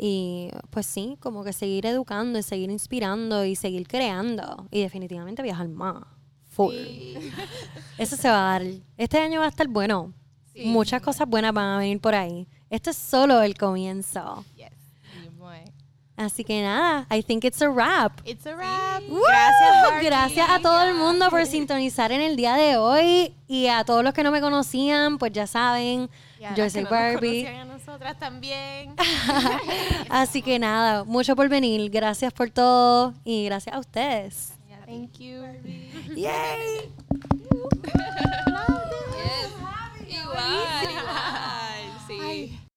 [SPEAKER 1] Y pues sí, como que seguir educando y seguir inspirando y seguir creando. Y definitivamente viajar más. Full. Eso se va a dar. Este año va a estar bueno.
[SPEAKER 2] Sí.
[SPEAKER 1] Muchas cosas buenas van a venir por ahí. Esto es solo el comienzo.
[SPEAKER 3] Yes.
[SPEAKER 1] Así que nada, I think it's a wrap.
[SPEAKER 3] It's a wrap. Gracias, Barbie.
[SPEAKER 1] Gracias a todo el mundo por sintonizar en el día de hoy y a todos los que no me conocían, pues ya saben,
[SPEAKER 3] Y a
[SPEAKER 1] yo soy
[SPEAKER 3] no nosotras también.
[SPEAKER 1] Así que nada, mucho por venir. Gracias por todo y gracias a ustedes.
[SPEAKER 3] Thank you.
[SPEAKER 1] Yay!
[SPEAKER 2] Igual, igual. Sí.